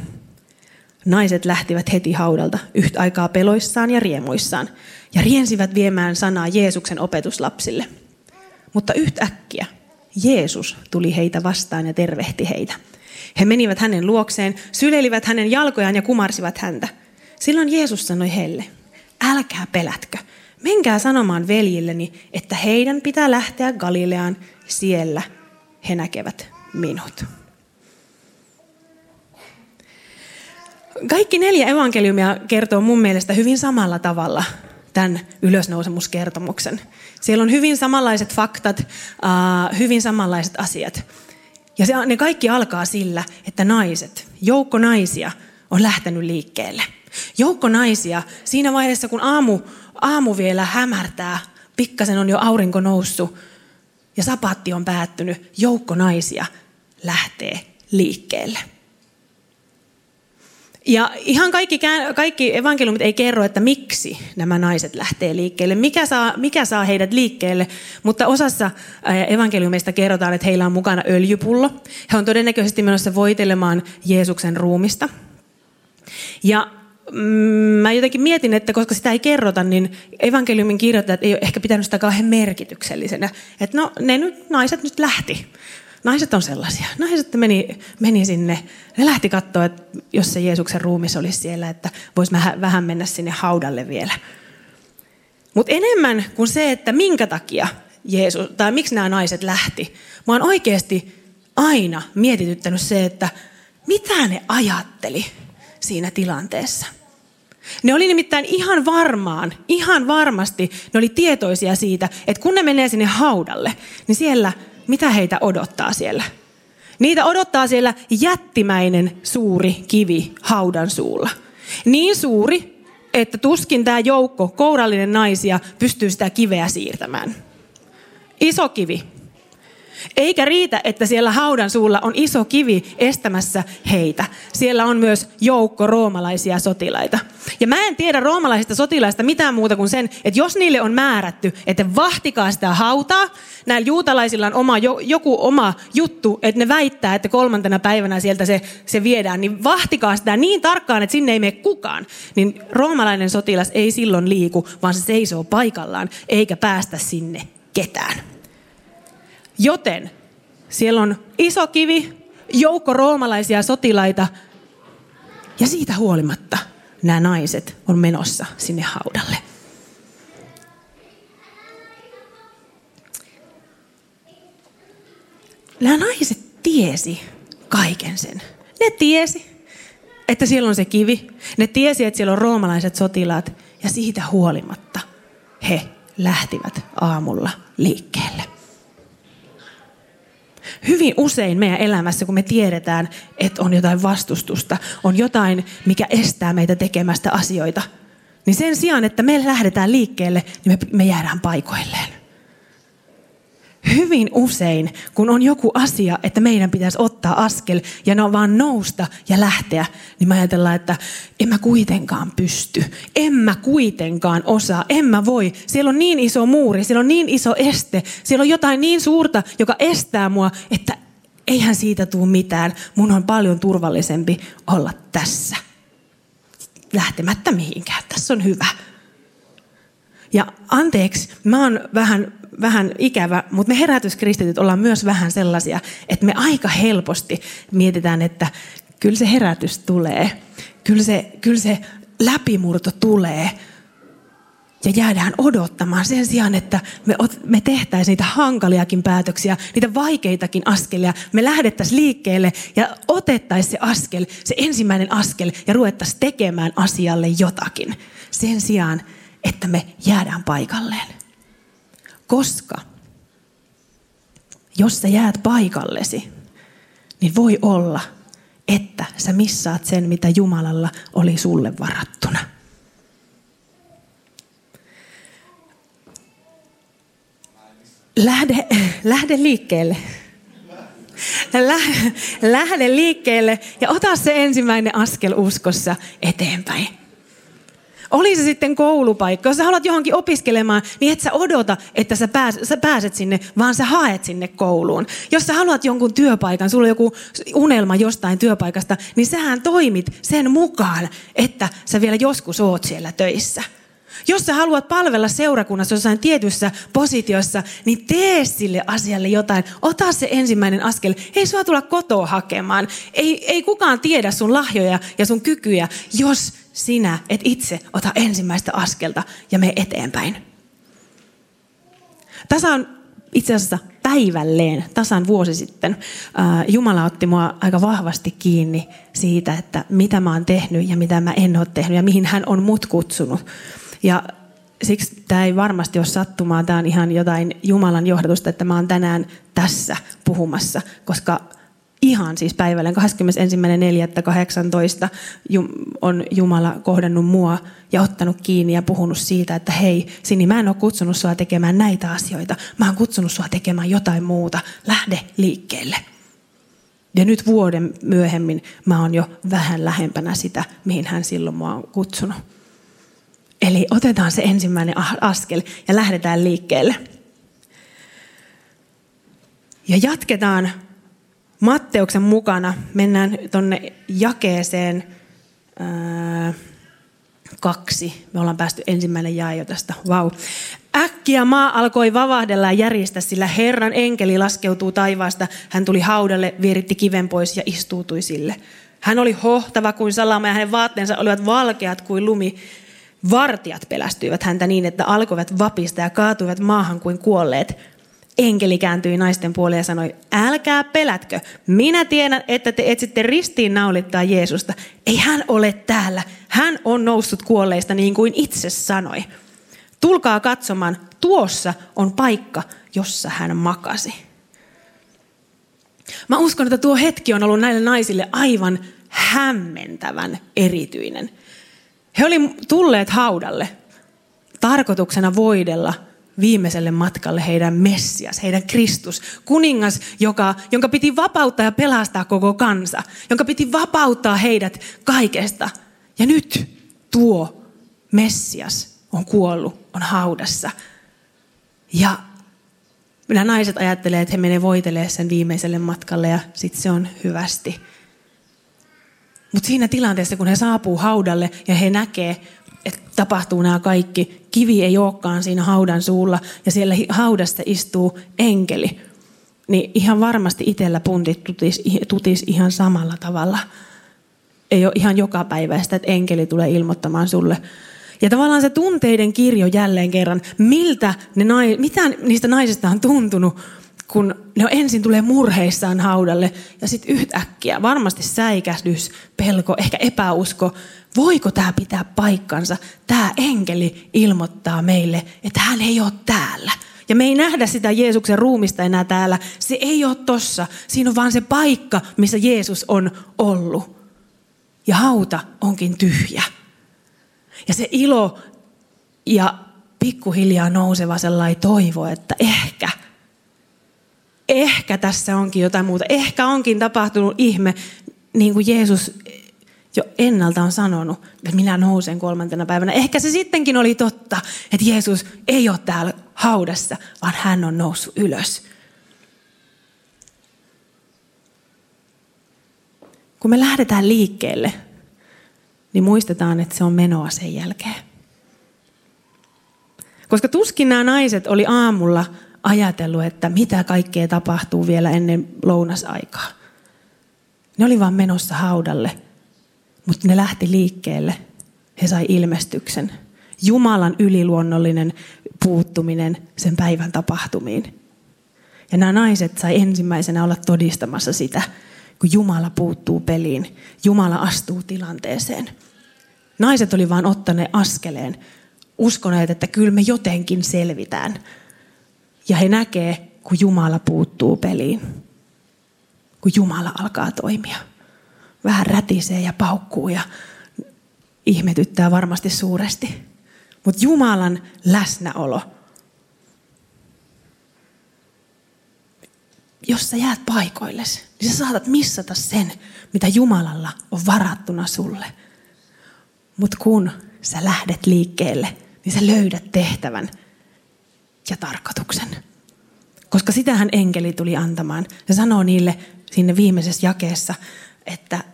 Naiset lähtivät heti haudalta, yhtä aikaa peloissaan ja riemuissaan, ja riensivät viemään sanaa Jeesuksen opetuslapsille. Mutta yhtäkkiä Jeesus tuli heitä vastaan ja tervehti heitä. He menivät hänen luokseen, syleilivät hänen jalkojaan ja kumarsivat häntä. Silloin Jeesus sanoi heille, älkää pelätkö, menkää sanomaan veljilleni, että heidän pitää lähteä Galileaan, siellä he näkevät minut. Kaikki neljä evankeliumia kertoo mun mielestä hyvin samalla tavalla tämän ylösnousemuskertomuksen. Siellä on hyvin samanlaiset faktat, hyvin samanlaiset asiat. Ja ne kaikki alkaa sillä, että naiset, joukko naisia on lähtenyt liikkeelle. Joukko naisia siinä vaiheessa, kun aamu aamu vielä hämärtää, pikkasen on jo aurinko noussut ja sapatti on päättynyt, joukko naisia lähtee liikkeelle. Ja ihan kaikki, kaikki evankeliumit ei kerro, että miksi nämä naiset lähtee liikkeelle, mikä saa, mikä saa heidät liikkeelle, mutta osassa evankeliumista kerrotaan, että heillä on mukana öljypullo. He on todennäköisesti menossa voitelemaan Jeesuksen ruumista. Ja mm, mä jotenkin mietin, että koska sitä ei kerrota, niin evankeliumin kirjoittajat ei ole ehkä pitänyt sitä kauhean merkityksellisenä. Että no, ne nyt, naiset nyt lähti. Naiset on sellaisia. Naiset meni, meni sinne. Ne lähti katsoa, että jos se Jeesuksen ruumis olisi siellä, että voisi vähän mennä sinne haudalle vielä. Mutta enemmän kuin se, että minkä takia Jeesus, tai miksi nämä naiset lähti. Mä oon oikeasti aina mietityttänyt se, että mitä ne ajatteli siinä tilanteessa. Ne oli nimittäin ihan varmaan, ihan varmasti, ne oli tietoisia siitä, että kun ne menee sinne haudalle, niin siellä, mitä heitä odottaa siellä? Niitä odottaa siellä jättimäinen suuri kivi haudan suulla. Niin suuri, että tuskin tämä joukko, kourallinen naisia, pystyy sitä kiveä siirtämään. Iso kivi, eikä riitä, että siellä haudan suulla on iso kivi estämässä heitä. Siellä on myös joukko roomalaisia sotilaita. Ja mä en tiedä roomalaisista sotilaista mitään muuta kuin sen, että jos niille on määrätty, että vahtikaa sitä hautaa, näillä juutalaisilla on oma, joku oma juttu, että ne väittää, että kolmantena päivänä sieltä se, se viedään, niin vahtikaa sitä niin tarkkaan, että sinne ei mene kukaan. Niin roomalainen sotilas ei silloin liiku, vaan se seisoo paikallaan, eikä päästä sinne ketään. Joten siellä on iso kivi, joukko roomalaisia sotilaita ja siitä huolimatta nämä naiset on menossa sinne haudalle. Nämä naiset tiesi kaiken sen. Ne tiesi, että siellä on se kivi. Ne tiesi, että siellä on roomalaiset sotilaat. Ja siitä huolimatta he lähtivät aamulla liikkeelle hyvin usein meidän elämässä, kun me tiedetään, että on jotain vastustusta, on jotain, mikä estää meitä tekemästä asioita, niin sen sijaan, että me lähdetään liikkeelle, niin me, me jäädään paikoilleen hyvin usein, kun on joku asia, että meidän pitäisi ottaa askel ja no vaan nousta ja lähteä, niin me ajatellaan, että en mä kuitenkaan pysty, en mä kuitenkaan osaa, en mä voi. Siellä on niin iso muuri, siellä on niin iso este, siellä on jotain niin suurta, joka estää mua, että eihän siitä tule mitään. Mun on paljon turvallisempi olla tässä. Lähtemättä mihinkään. Tässä on hyvä. Ja anteeksi, mä oon vähän vähän ikävä, mutta me herätyskristityt ollaan myös vähän sellaisia, että me aika helposti mietitään, että kyllä se herätys tulee, kyllä se, kyllä se läpimurto tulee. Ja jäädään odottamaan sen sijaan, että me, tehtäisiin niitä hankaliakin päätöksiä, niitä vaikeitakin askelia. Me lähdettäisiin liikkeelle ja otettaisiin se askel, se ensimmäinen askel ja ruvettaisiin tekemään asialle jotakin. Sen sijaan, että me jäädään paikalleen. Koska jos sä jäät paikallesi, niin voi olla, että sä missaat sen, mitä Jumalalla oli sulle varattuna. Lähde, lähde liikkeelle. Lähde liikkeelle ja ota se ensimmäinen askel uskossa eteenpäin. Oli se sitten koulupaikka, jos sä haluat johonkin opiskelemaan, niin et sä odota, että sä, pääs, sä pääset sinne, vaan sä haet sinne kouluun. Jos sä haluat jonkun työpaikan, sulla on joku unelma jostain työpaikasta, niin sähän toimit sen mukaan, että sä vielä joskus oot siellä töissä. Jos sä haluat palvella seurakunnassa jossain tietyssä positiossa, niin tee sille asialle jotain. Ota se ensimmäinen askel. Ei sua tulla kotoa hakemaan. Ei, ei kukaan tiedä sun lahjoja ja sun kykyjä, jos sinä et itse ota ensimmäistä askelta ja me eteenpäin. Tässä on itse asiassa päivälleen, tasan vuosi sitten, Jumala otti mua aika vahvasti kiinni siitä, että mitä mä oon tehnyt ja mitä mä en ole tehnyt ja mihin hän on mut kutsunut. Ja siksi tämä ei varmasti ole sattumaa, tämä on ihan jotain Jumalan johdatusta, että mä oon tänään tässä puhumassa, koska ihan siis päivälleen 21.4.18 on Jumala kohdannut mua ja ottanut kiinni ja puhunut siitä, että hei Sini, mä en ole kutsunut sua tekemään näitä asioita. Mä oon kutsunut sua tekemään jotain muuta. Lähde liikkeelle. Ja nyt vuoden myöhemmin mä oon jo vähän lähempänä sitä, mihin hän silloin mua on kutsunut. Eli otetaan se ensimmäinen askel ja lähdetään liikkeelle. Ja jatketaan Matteuksen mukana. Mennään tuonne jakeeseen. kaksi. Me ollaan päästy ensimmäinen jae jo tästä. Vau. Wow. Äkkiä maa alkoi vavahdella ja järjistä, sillä Herran enkeli laskeutuu taivaasta. Hän tuli haudalle, vieritti kiven pois ja istuutui sille. Hän oli hohtava kuin salama ja hänen vaatteensa olivat valkeat kuin lumi. Vartijat pelästyivät häntä niin, että alkoivat vapista ja kaatuivat maahan kuin kuolleet. Enkeli kääntyi naisten puoleen ja sanoi, älkää pelätkö. Minä tiedän, että te etsitte ristiin naulittaa Jeesusta. Ei hän ole täällä. Hän on noussut kuolleista niin kuin itse sanoi. Tulkaa katsomaan, tuossa on paikka, jossa hän makasi. Mä uskon, että tuo hetki on ollut näille naisille aivan hämmentävän erityinen. He olivat tulleet haudalle tarkoituksena voidella viimeiselle matkalle heidän Messias, heidän Kristus, kuningas, joka, jonka piti vapauttaa ja pelastaa koko kansa, jonka piti vapauttaa heidät kaikesta. Ja nyt tuo Messias on kuollut, on haudassa. Ja nämä naiset ajattelee, että he menee voitelee sen viimeiselle matkalle ja sitten se on hyvästi. Mutta siinä tilanteessa, kun he saapuu haudalle ja he näkee, että tapahtuu nämä kaikki, kivi ei olekaan siinä haudan suulla ja siellä haudassa istuu enkeli, niin ihan varmasti itsellä puntit tutis, tutis ihan samalla tavalla. Ei ole ihan joka päiväistä, että enkeli tulee ilmoittamaan sulle. Ja tavallaan se tunteiden kirjo jälleen kerran, miltä ne, mitä niistä naisista on tuntunut, kun ne ensin tulee murheissaan haudalle ja sitten yhtäkkiä varmasti säikähdys, pelko, ehkä epäusko. Voiko tämä pitää paikkansa? Tämä enkeli ilmoittaa meille, että hän ei ole täällä. Ja me ei nähdä sitä Jeesuksen ruumista enää täällä. Se ei ole tossa. Siinä on vaan se paikka, missä Jeesus on ollut. Ja hauta onkin tyhjä. Ja se ilo ja pikkuhiljaa nouseva sellainen toivo, että ehkä – ehkä tässä onkin jotain muuta. Ehkä onkin tapahtunut ihme, niin kuin Jeesus jo ennalta on sanonut, että minä nousen kolmantena päivänä. Ehkä se sittenkin oli totta, että Jeesus ei ole täällä haudassa, vaan hän on noussut ylös. Kun me lähdetään liikkeelle, niin muistetaan, että se on menoa sen jälkeen. Koska tuskin nämä naiset oli aamulla ajatellut, että mitä kaikkea tapahtuu vielä ennen lounasaikaa. Ne oli vaan menossa haudalle, mutta ne lähti liikkeelle. He sai ilmestyksen. Jumalan yliluonnollinen puuttuminen sen päivän tapahtumiin. Ja nämä naiset sai ensimmäisenä olla todistamassa sitä, kun Jumala puuttuu peliin. Jumala astuu tilanteeseen. Naiset oli vaan ottaneet askeleen, uskoneet, että kyllä me jotenkin selvitään. Ja he näkee, kun Jumala puuttuu peliin. Kun Jumala alkaa toimia. Vähän rätisee ja paukkuu ja ihmetyttää varmasti suuresti. Mutta Jumalan läsnäolo. Jos sä jäät paikoilles, niin sä saatat missata sen, mitä Jumalalla on varattuna sulle. Mutta kun sä lähdet liikkeelle, niin sä löydät tehtävän – ja tarkoituksen. Koska sitähän enkeli tuli antamaan. Se sanoo niille sinne viimeisessä jakeessa, että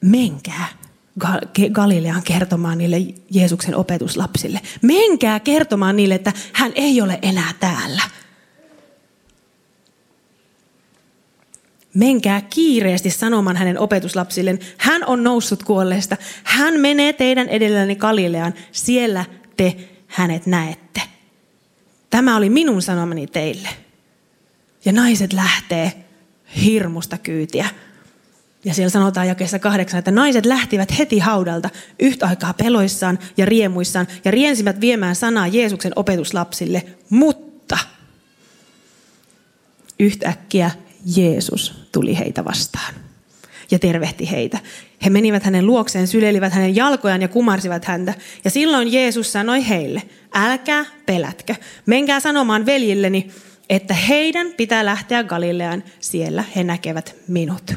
menkää Galileaan kertomaan niille Jeesuksen opetuslapsille. Menkää kertomaan niille, että hän ei ole enää täällä. Menkää kiireesti sanomaan hänen opetuslapsilleen, hän on noussut kuolleesta. Hän menee teidän edellänne Galileaan, siellä te hänet näette. Tämä oli minun sanomani teille. Ja naiset lähtee hirmusta kyytiä. Ja siellä sanotaan jakeessa kahdeksan, että naiset lähtivät heti haudalta yhtä aikaa peloissaan ja riemuissaan ja riensivät viemään sanaa Jeesuksen opetuslapsille, mutta yhtäkkiä Jeesus tuli heitä vastaan ja tervehti heitä. He menivät hänen luokseen, syleilivät hänen jalkojaan ja kumarsivat häntä. Ja silloin Jeesus sanoi heille, älkää pelätkö, menkää sanomaan veljilleni, että heidän pitää lähteä Galileaan, siellä he näkevät minut.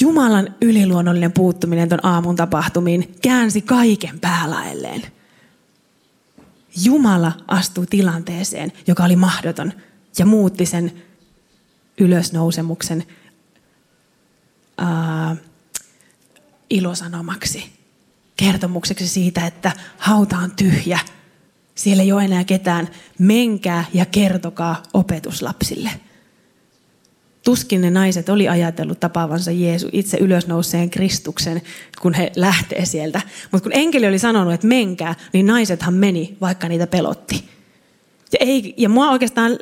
Jumalan yliluonnollinen puuttuminen ton aamun tapahtumiin käänsi kaiken päälaelleen. Jumala astui tilanteeseen, joka oli mahdoton, ja muutti sen ylösnousemuksen ää, ilosanomaksi. kertomukseksi siitä, että hauta on tyhjä. Siellä ei ole enää ketään. Menkää ja kertokaa opetuslapsille. Tuskin ne naiset oli ajatellut tapaavansa Jeesu itse ylösnouseen Kristuksen, kun he lähtee sieltä. Mutta kun enkeli oli sanonut, että menkää, niin naisethan meni, vaikka niitä pelotti. Ja, ei, ja mua oikeastaan,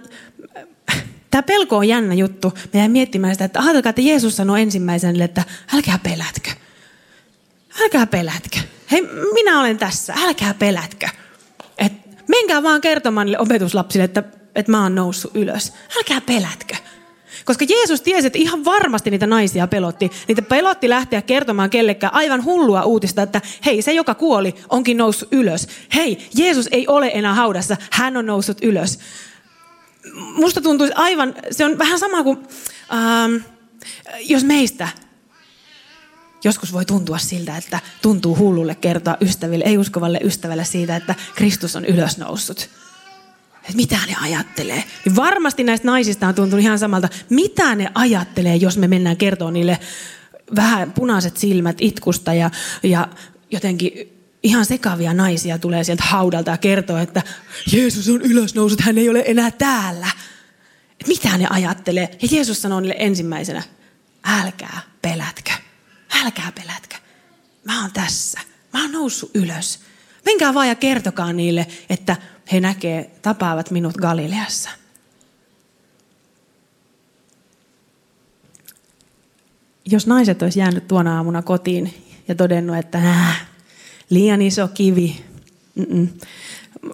tämä pelko on jännä juttu. Mä jäin miettimään sitä, että ajatelkaa, että Jeesus sanoi ensimmäisenä, että älkää pelätkö. Älkää pelätkö. Hei, minä olen tässä, älkää pelätkö. Et menkää vaan kertomaan niille opetuslapsille, että, että mä oon noussut ylös. Älkää pelätkö. Koska Jeesus tiesi, että ihan varmasti niitä naisia pelotti. Niitä pelotti lähteä kertomaan kellekään aivan hullua uutista, että hei, se joka kuoli onkin noussut ylös. Hei, Jeesus ei ole enää haudassa, hän on noussut ylös. Musta tuntuu aivan, se on vähän sama kuin, ähm, jos meistä joskus voi tuntua siltä, että tuntuu hullulle kertoa ystäville, ei uskovalle ystävälle siitä, että Kristus on ylösnoussut että mitä ne ajattelee. Niin varmasti näistä naisista on tuntunut ihan samalta, mitä ne ajattelee, jos me mennään kertoa niille vähän punaiset silmät itkusta ja, ja jotenkin ihan sekavia naisia tulee sieltä haudalta ja kertoo, että Jeesus on ylösnousut, hän ei ole enää täällä. Et mitä ne ajattelee? Ja Jeesus sanoo niille ensimmäisenä, älkää pelätkö, älkää pelätkö. Mä oon tässä, mä oon noussut ylös. Menkää vaan ja kertokaa niille, että he näkee, tapaavat minut Galileassa. Jos naiset olisi jäänyt tuona aamuna kotiin ja todennut, että nää, liian iso kivi, Mm-mm.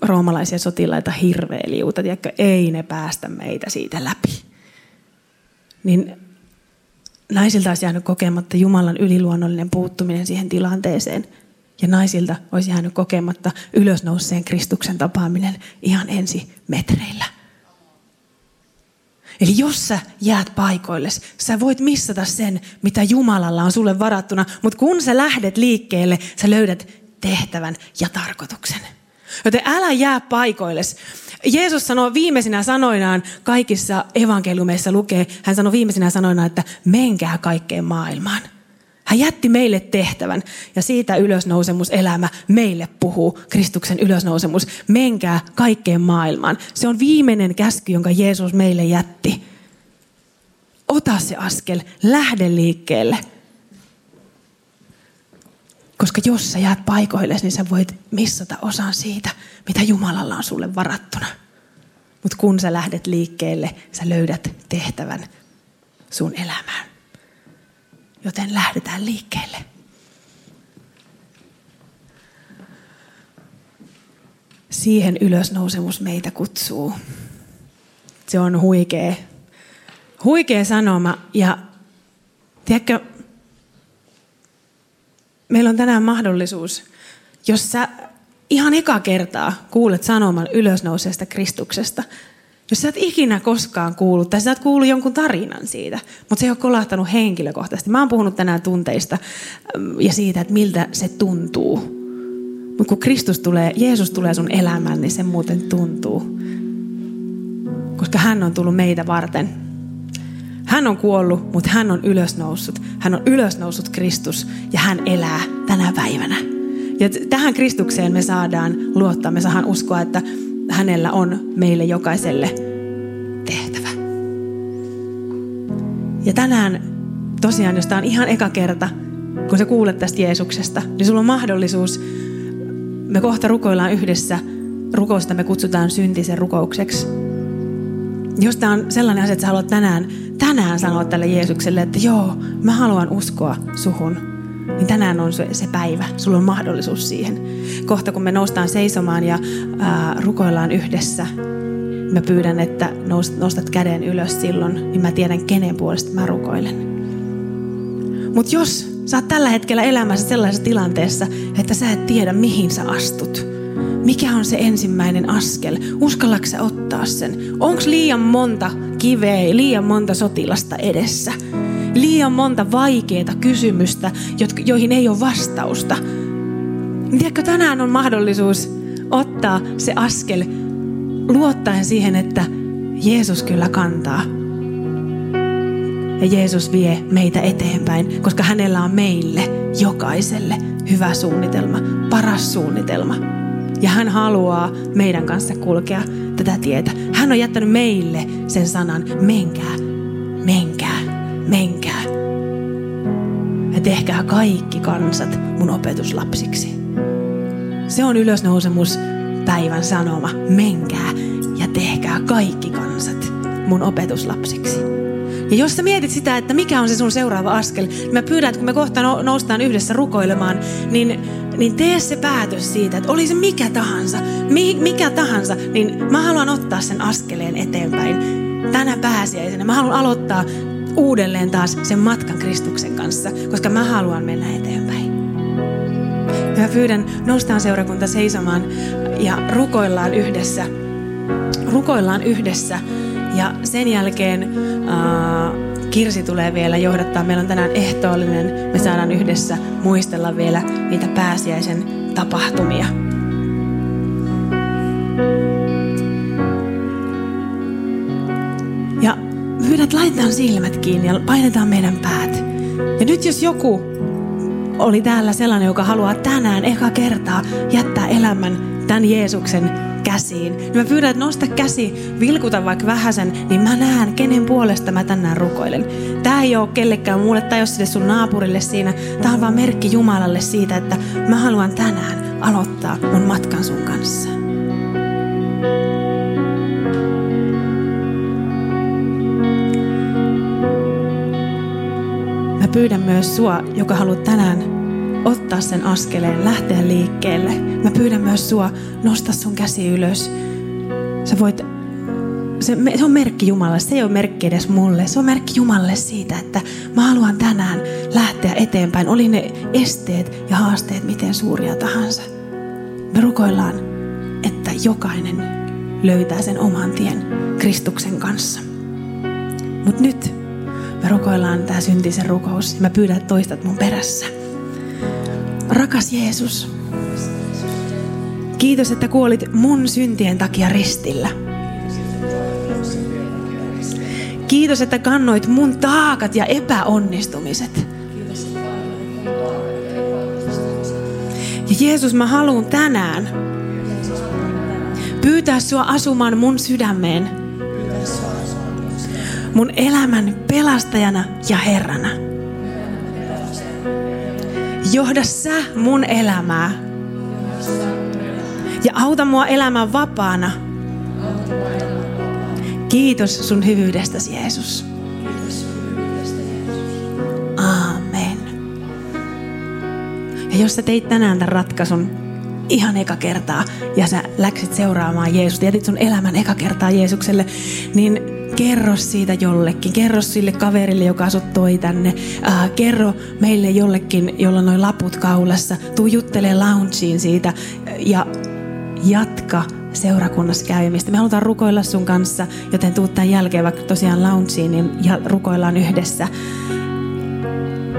roomalaisia sotilaita hirveä liuta, tiedätkö, ei ne päästä meitä siitä läpi. Niin naisilta olisi jäänyt kokematta Jumalan yliluonnollinen puuttuminen siihen tilanteeseen – ja naisilta olisi jäänyt kokematta ylösnouseen Kristuksen tapaaminen ihan ensi metreillä. Eli jos sä jäät paikoille, sä voit missata sen, mitä Jumalalla on sulle varattuna, mutta kun sä lähdet liikkeelle, sä löydät tehtävän ja tarkoituksen. Joten älä jää paikoille. Jeesus sanoo viimeisinä sanoinaan, kaikissa evankeliumeissa lukee, hän sanoi viimeisinä sanoinaan, että menkää kaikkeen maailmaan – hän jätti meille tehtävän ja siitä ylösnousemuselämä meille puhuu, Kristuksen ylösnousemus. Menkää kaikkeen maailmaan. Se on viimeinen käsky, jonka Jeesus meille jätti. Ota se askel, lähde liikkeelle. Koska jos sä jäät paikoille, niin sä voit missata osan siitä, mitä Jumalalla on sulle varattuna. Mutta kun sä lähdet liikkeelle, sä löydät tehtävän sun elämään. Joten lähdetään liikkeelle. Siihen ylösnousemus meitä kutsuu. Se on huikea, huikea sanoma. Ja tiedätkö, meillä on tänään mahdollisuus, jos sä ihan eka kertaa kuulet sanoman ylösnouseesta Kristuksesta – jos sä et ikinä koskaan kuullut, tai sä et kuullut jonkun tarinan siitä, mutta se ei ole kolahtanut henkilökohtaisesti. Mä oon puhunut tänään tunteista ja siitä, että miltä se tuntuu. Mutta kun Kristus tulee, Jeesus tulee sun elämään, niin se muuten tuntuu. Koska hän on tullut meitä varten. Hän on kuollut, mutta hän on ylösnoussut. Hän on ylösnoussut Kristus ja hän elää tänä päivänä. Ja tähän Kristukseen me saadaan luottaa, me saadaan uskoa, että hänellä on meille jokaiselle tehtävä. Ja tänään tosiaan, jos tämä on ihan eka kerta, kun sä kuulet tästä Jeesuksesta, niin sulla on mahdollisuus, me kohta rukoillaan yhdessä, rukousta me kutsutaan syntisen rukoukseksi. Jos tämä on sellainen asia, että sä haluat tänään, tänään sanoa tälle Jeesukselle, että joo, mä haluan uskoa suhun, niin tänään on se, se päivä. Sulla on mahdollisuus siihen. Kohta kun me noustaan seisomaan ja ää, rukoillaan yhdessä, mä pyydän, että nostat käden ylös silloin, niin mä tiedän, kenen puolesta mä rukoilen. Mutta jos sä oot tällä hetkellä elämässä sellaisessa tilanteessa, että sä et tiedä, mihin sä astut, mikä on se ensimmäinen askel? Uskallako sä ottaa sen? Onko liian monta kiveä, liian monta sotilasta edessä? liian monta vaikeaa kysymystä, joihin ei ole vastausta. Tiedätkö, tänään on mahdollisuus ottaa se askel luottaen siihen, että Jeesus kyllä kantaa. Ja Jeesus vie meitä eteenpäin, koska hänellä on meille jokaiselle hyvä suunnitelma, paras suunnitelma. Ja hän haluaa meidän kanssa kulkea tätä tietä. Hän on jättänyt meille sen sanan, menkää, menkää, menkää. Ja tehkää kaikki kansat mun opetuslapsiksi. Se on ylösnousemus päivän sanoma. Menkää ja tehkää kaikki kansat mun opetuslapsiksi. Ja jos sä mietit sitä, että mikä on se sun seuraava askel, niin mä pyydän, että kun me kohta noustaan yhdessä rukoilemaan, niin, niin tee se päätös siitä, että oli se mikä tahansa, mikä tahansa, niin mä haluan ottaa sen askeleen eteenpäin tänä pääsiäisenä. Mä haluan aloittaa uudelleen taas sen matkan Kristuksen kanssa, koska mä haluan mennä eteenpäin. Ja mä pyydän, noustaan seurakunta seisomaan ja rukoillaan yhdessä. Rukoillaan yhdessä ja sen jälkeen äh, Kirsi tulee vielä johdattaa. Meillä on tänään ehtoollinen. Me saadaan yhdessä muistella vielä niitä pääsiäisen tapahtumia. Pyydän, että laitetaan silmät kiinni ja painetaan meidän päät. Ja nyt jos joku oli täällä sellainen, joka haluaa tänään eka kertaa jättää elämän tämän Jeesuksen käsiin. Niin mä pyydän, että nosta käsi, vilkuta vaikka vähäsen, niin mä näen, kenen puolesta mä tänään rukoilen. Tää ei ole kellekään muulle tai jos sille sun naapurille siinä. Tää on vaan merkki Jumalalle siitä, että mä haluan tänään aloittaa mun matkan sun kanssa. Pyydän myös sua, joka haluat tänään ottaa sen askeleen, lähteä liikkeelle. Mä pyydän myös sua, nosta sun käsi ylös. Sä voit, se, se on merkki Jumalalle, se ei ole merkki edes mulle. Se on merkki Jumalalle siitä, että mä haluan tänään lähteä eteenpäin. Oli ne esteet ja haasteet miten suuria tahansa. Me rukoillaan, että jokainen löytää sen oman tien Kristuksen kanssa. Mutta nyt me rukoillaan tämä syntisen rukous. Mä pyydän, että toistat mun perässä. Rakas Jeesus, kiitos, että kuolit mun syntien takia ristillä. Kiitos, että kannoit mun taakat ja epäonnistumiset. Ja Jeesus, mä haluan tänään pyytää sua asumaan mun sydämeen. Mun elämän pelastajana ja Herrana. Johda sä mun elämää. Ja auta mua elämään vapaana. Kiitos sun hyvyydestäsi, Jeesus. Amen. Ja jos sä teit tänään tämän ratkaisun ihan eka kertaa ja sä läksit seuraamaan Jeesusta, jätit sun elämän eka kertaa Jeesukselle, niin kerro siitä jollekin. Kerro sille kaverille, joka sut toi tänne. Äh, kerro meille jollekin, jolla noin laput kaulassa. Tuu juttelee loungeen siitä ja jatka seurakunnassa käymistä. Me halutaan rukoilla sun kanssa, joten tuu tämän jälkeen vaikka tosiaan loungeen, niin ja rukoillaan yhdessä.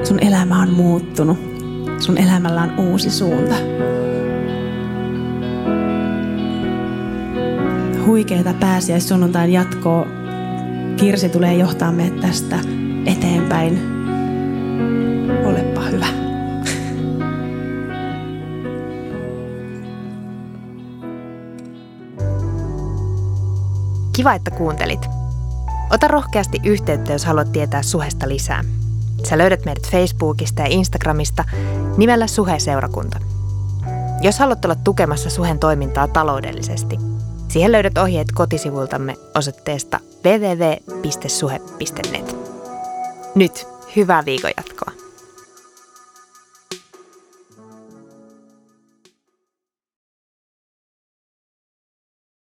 Sun elämä on muuttunut. Sun elämällä on uusi suunta. Huikeeta pääsiäissunnuntain jatkoa Kirsi tulee johtaa meidät tästä eteenpäin. Olepa hyvä. Kiva, että kuuntelit. Ota rohkeasti yhteyttä, jos haluat tietää Suhesta lisää. Sä löydät meidät Facebookista ja Instagramista nimellä Suhe-seurakunta. Jos haluat olla tukemassa Suhen toimintaa taloudellisesti – Siihen löydät ohjeet kotisivultamme osoitteesta www.suhe.net. Nyt hyvää viikon jatkoa.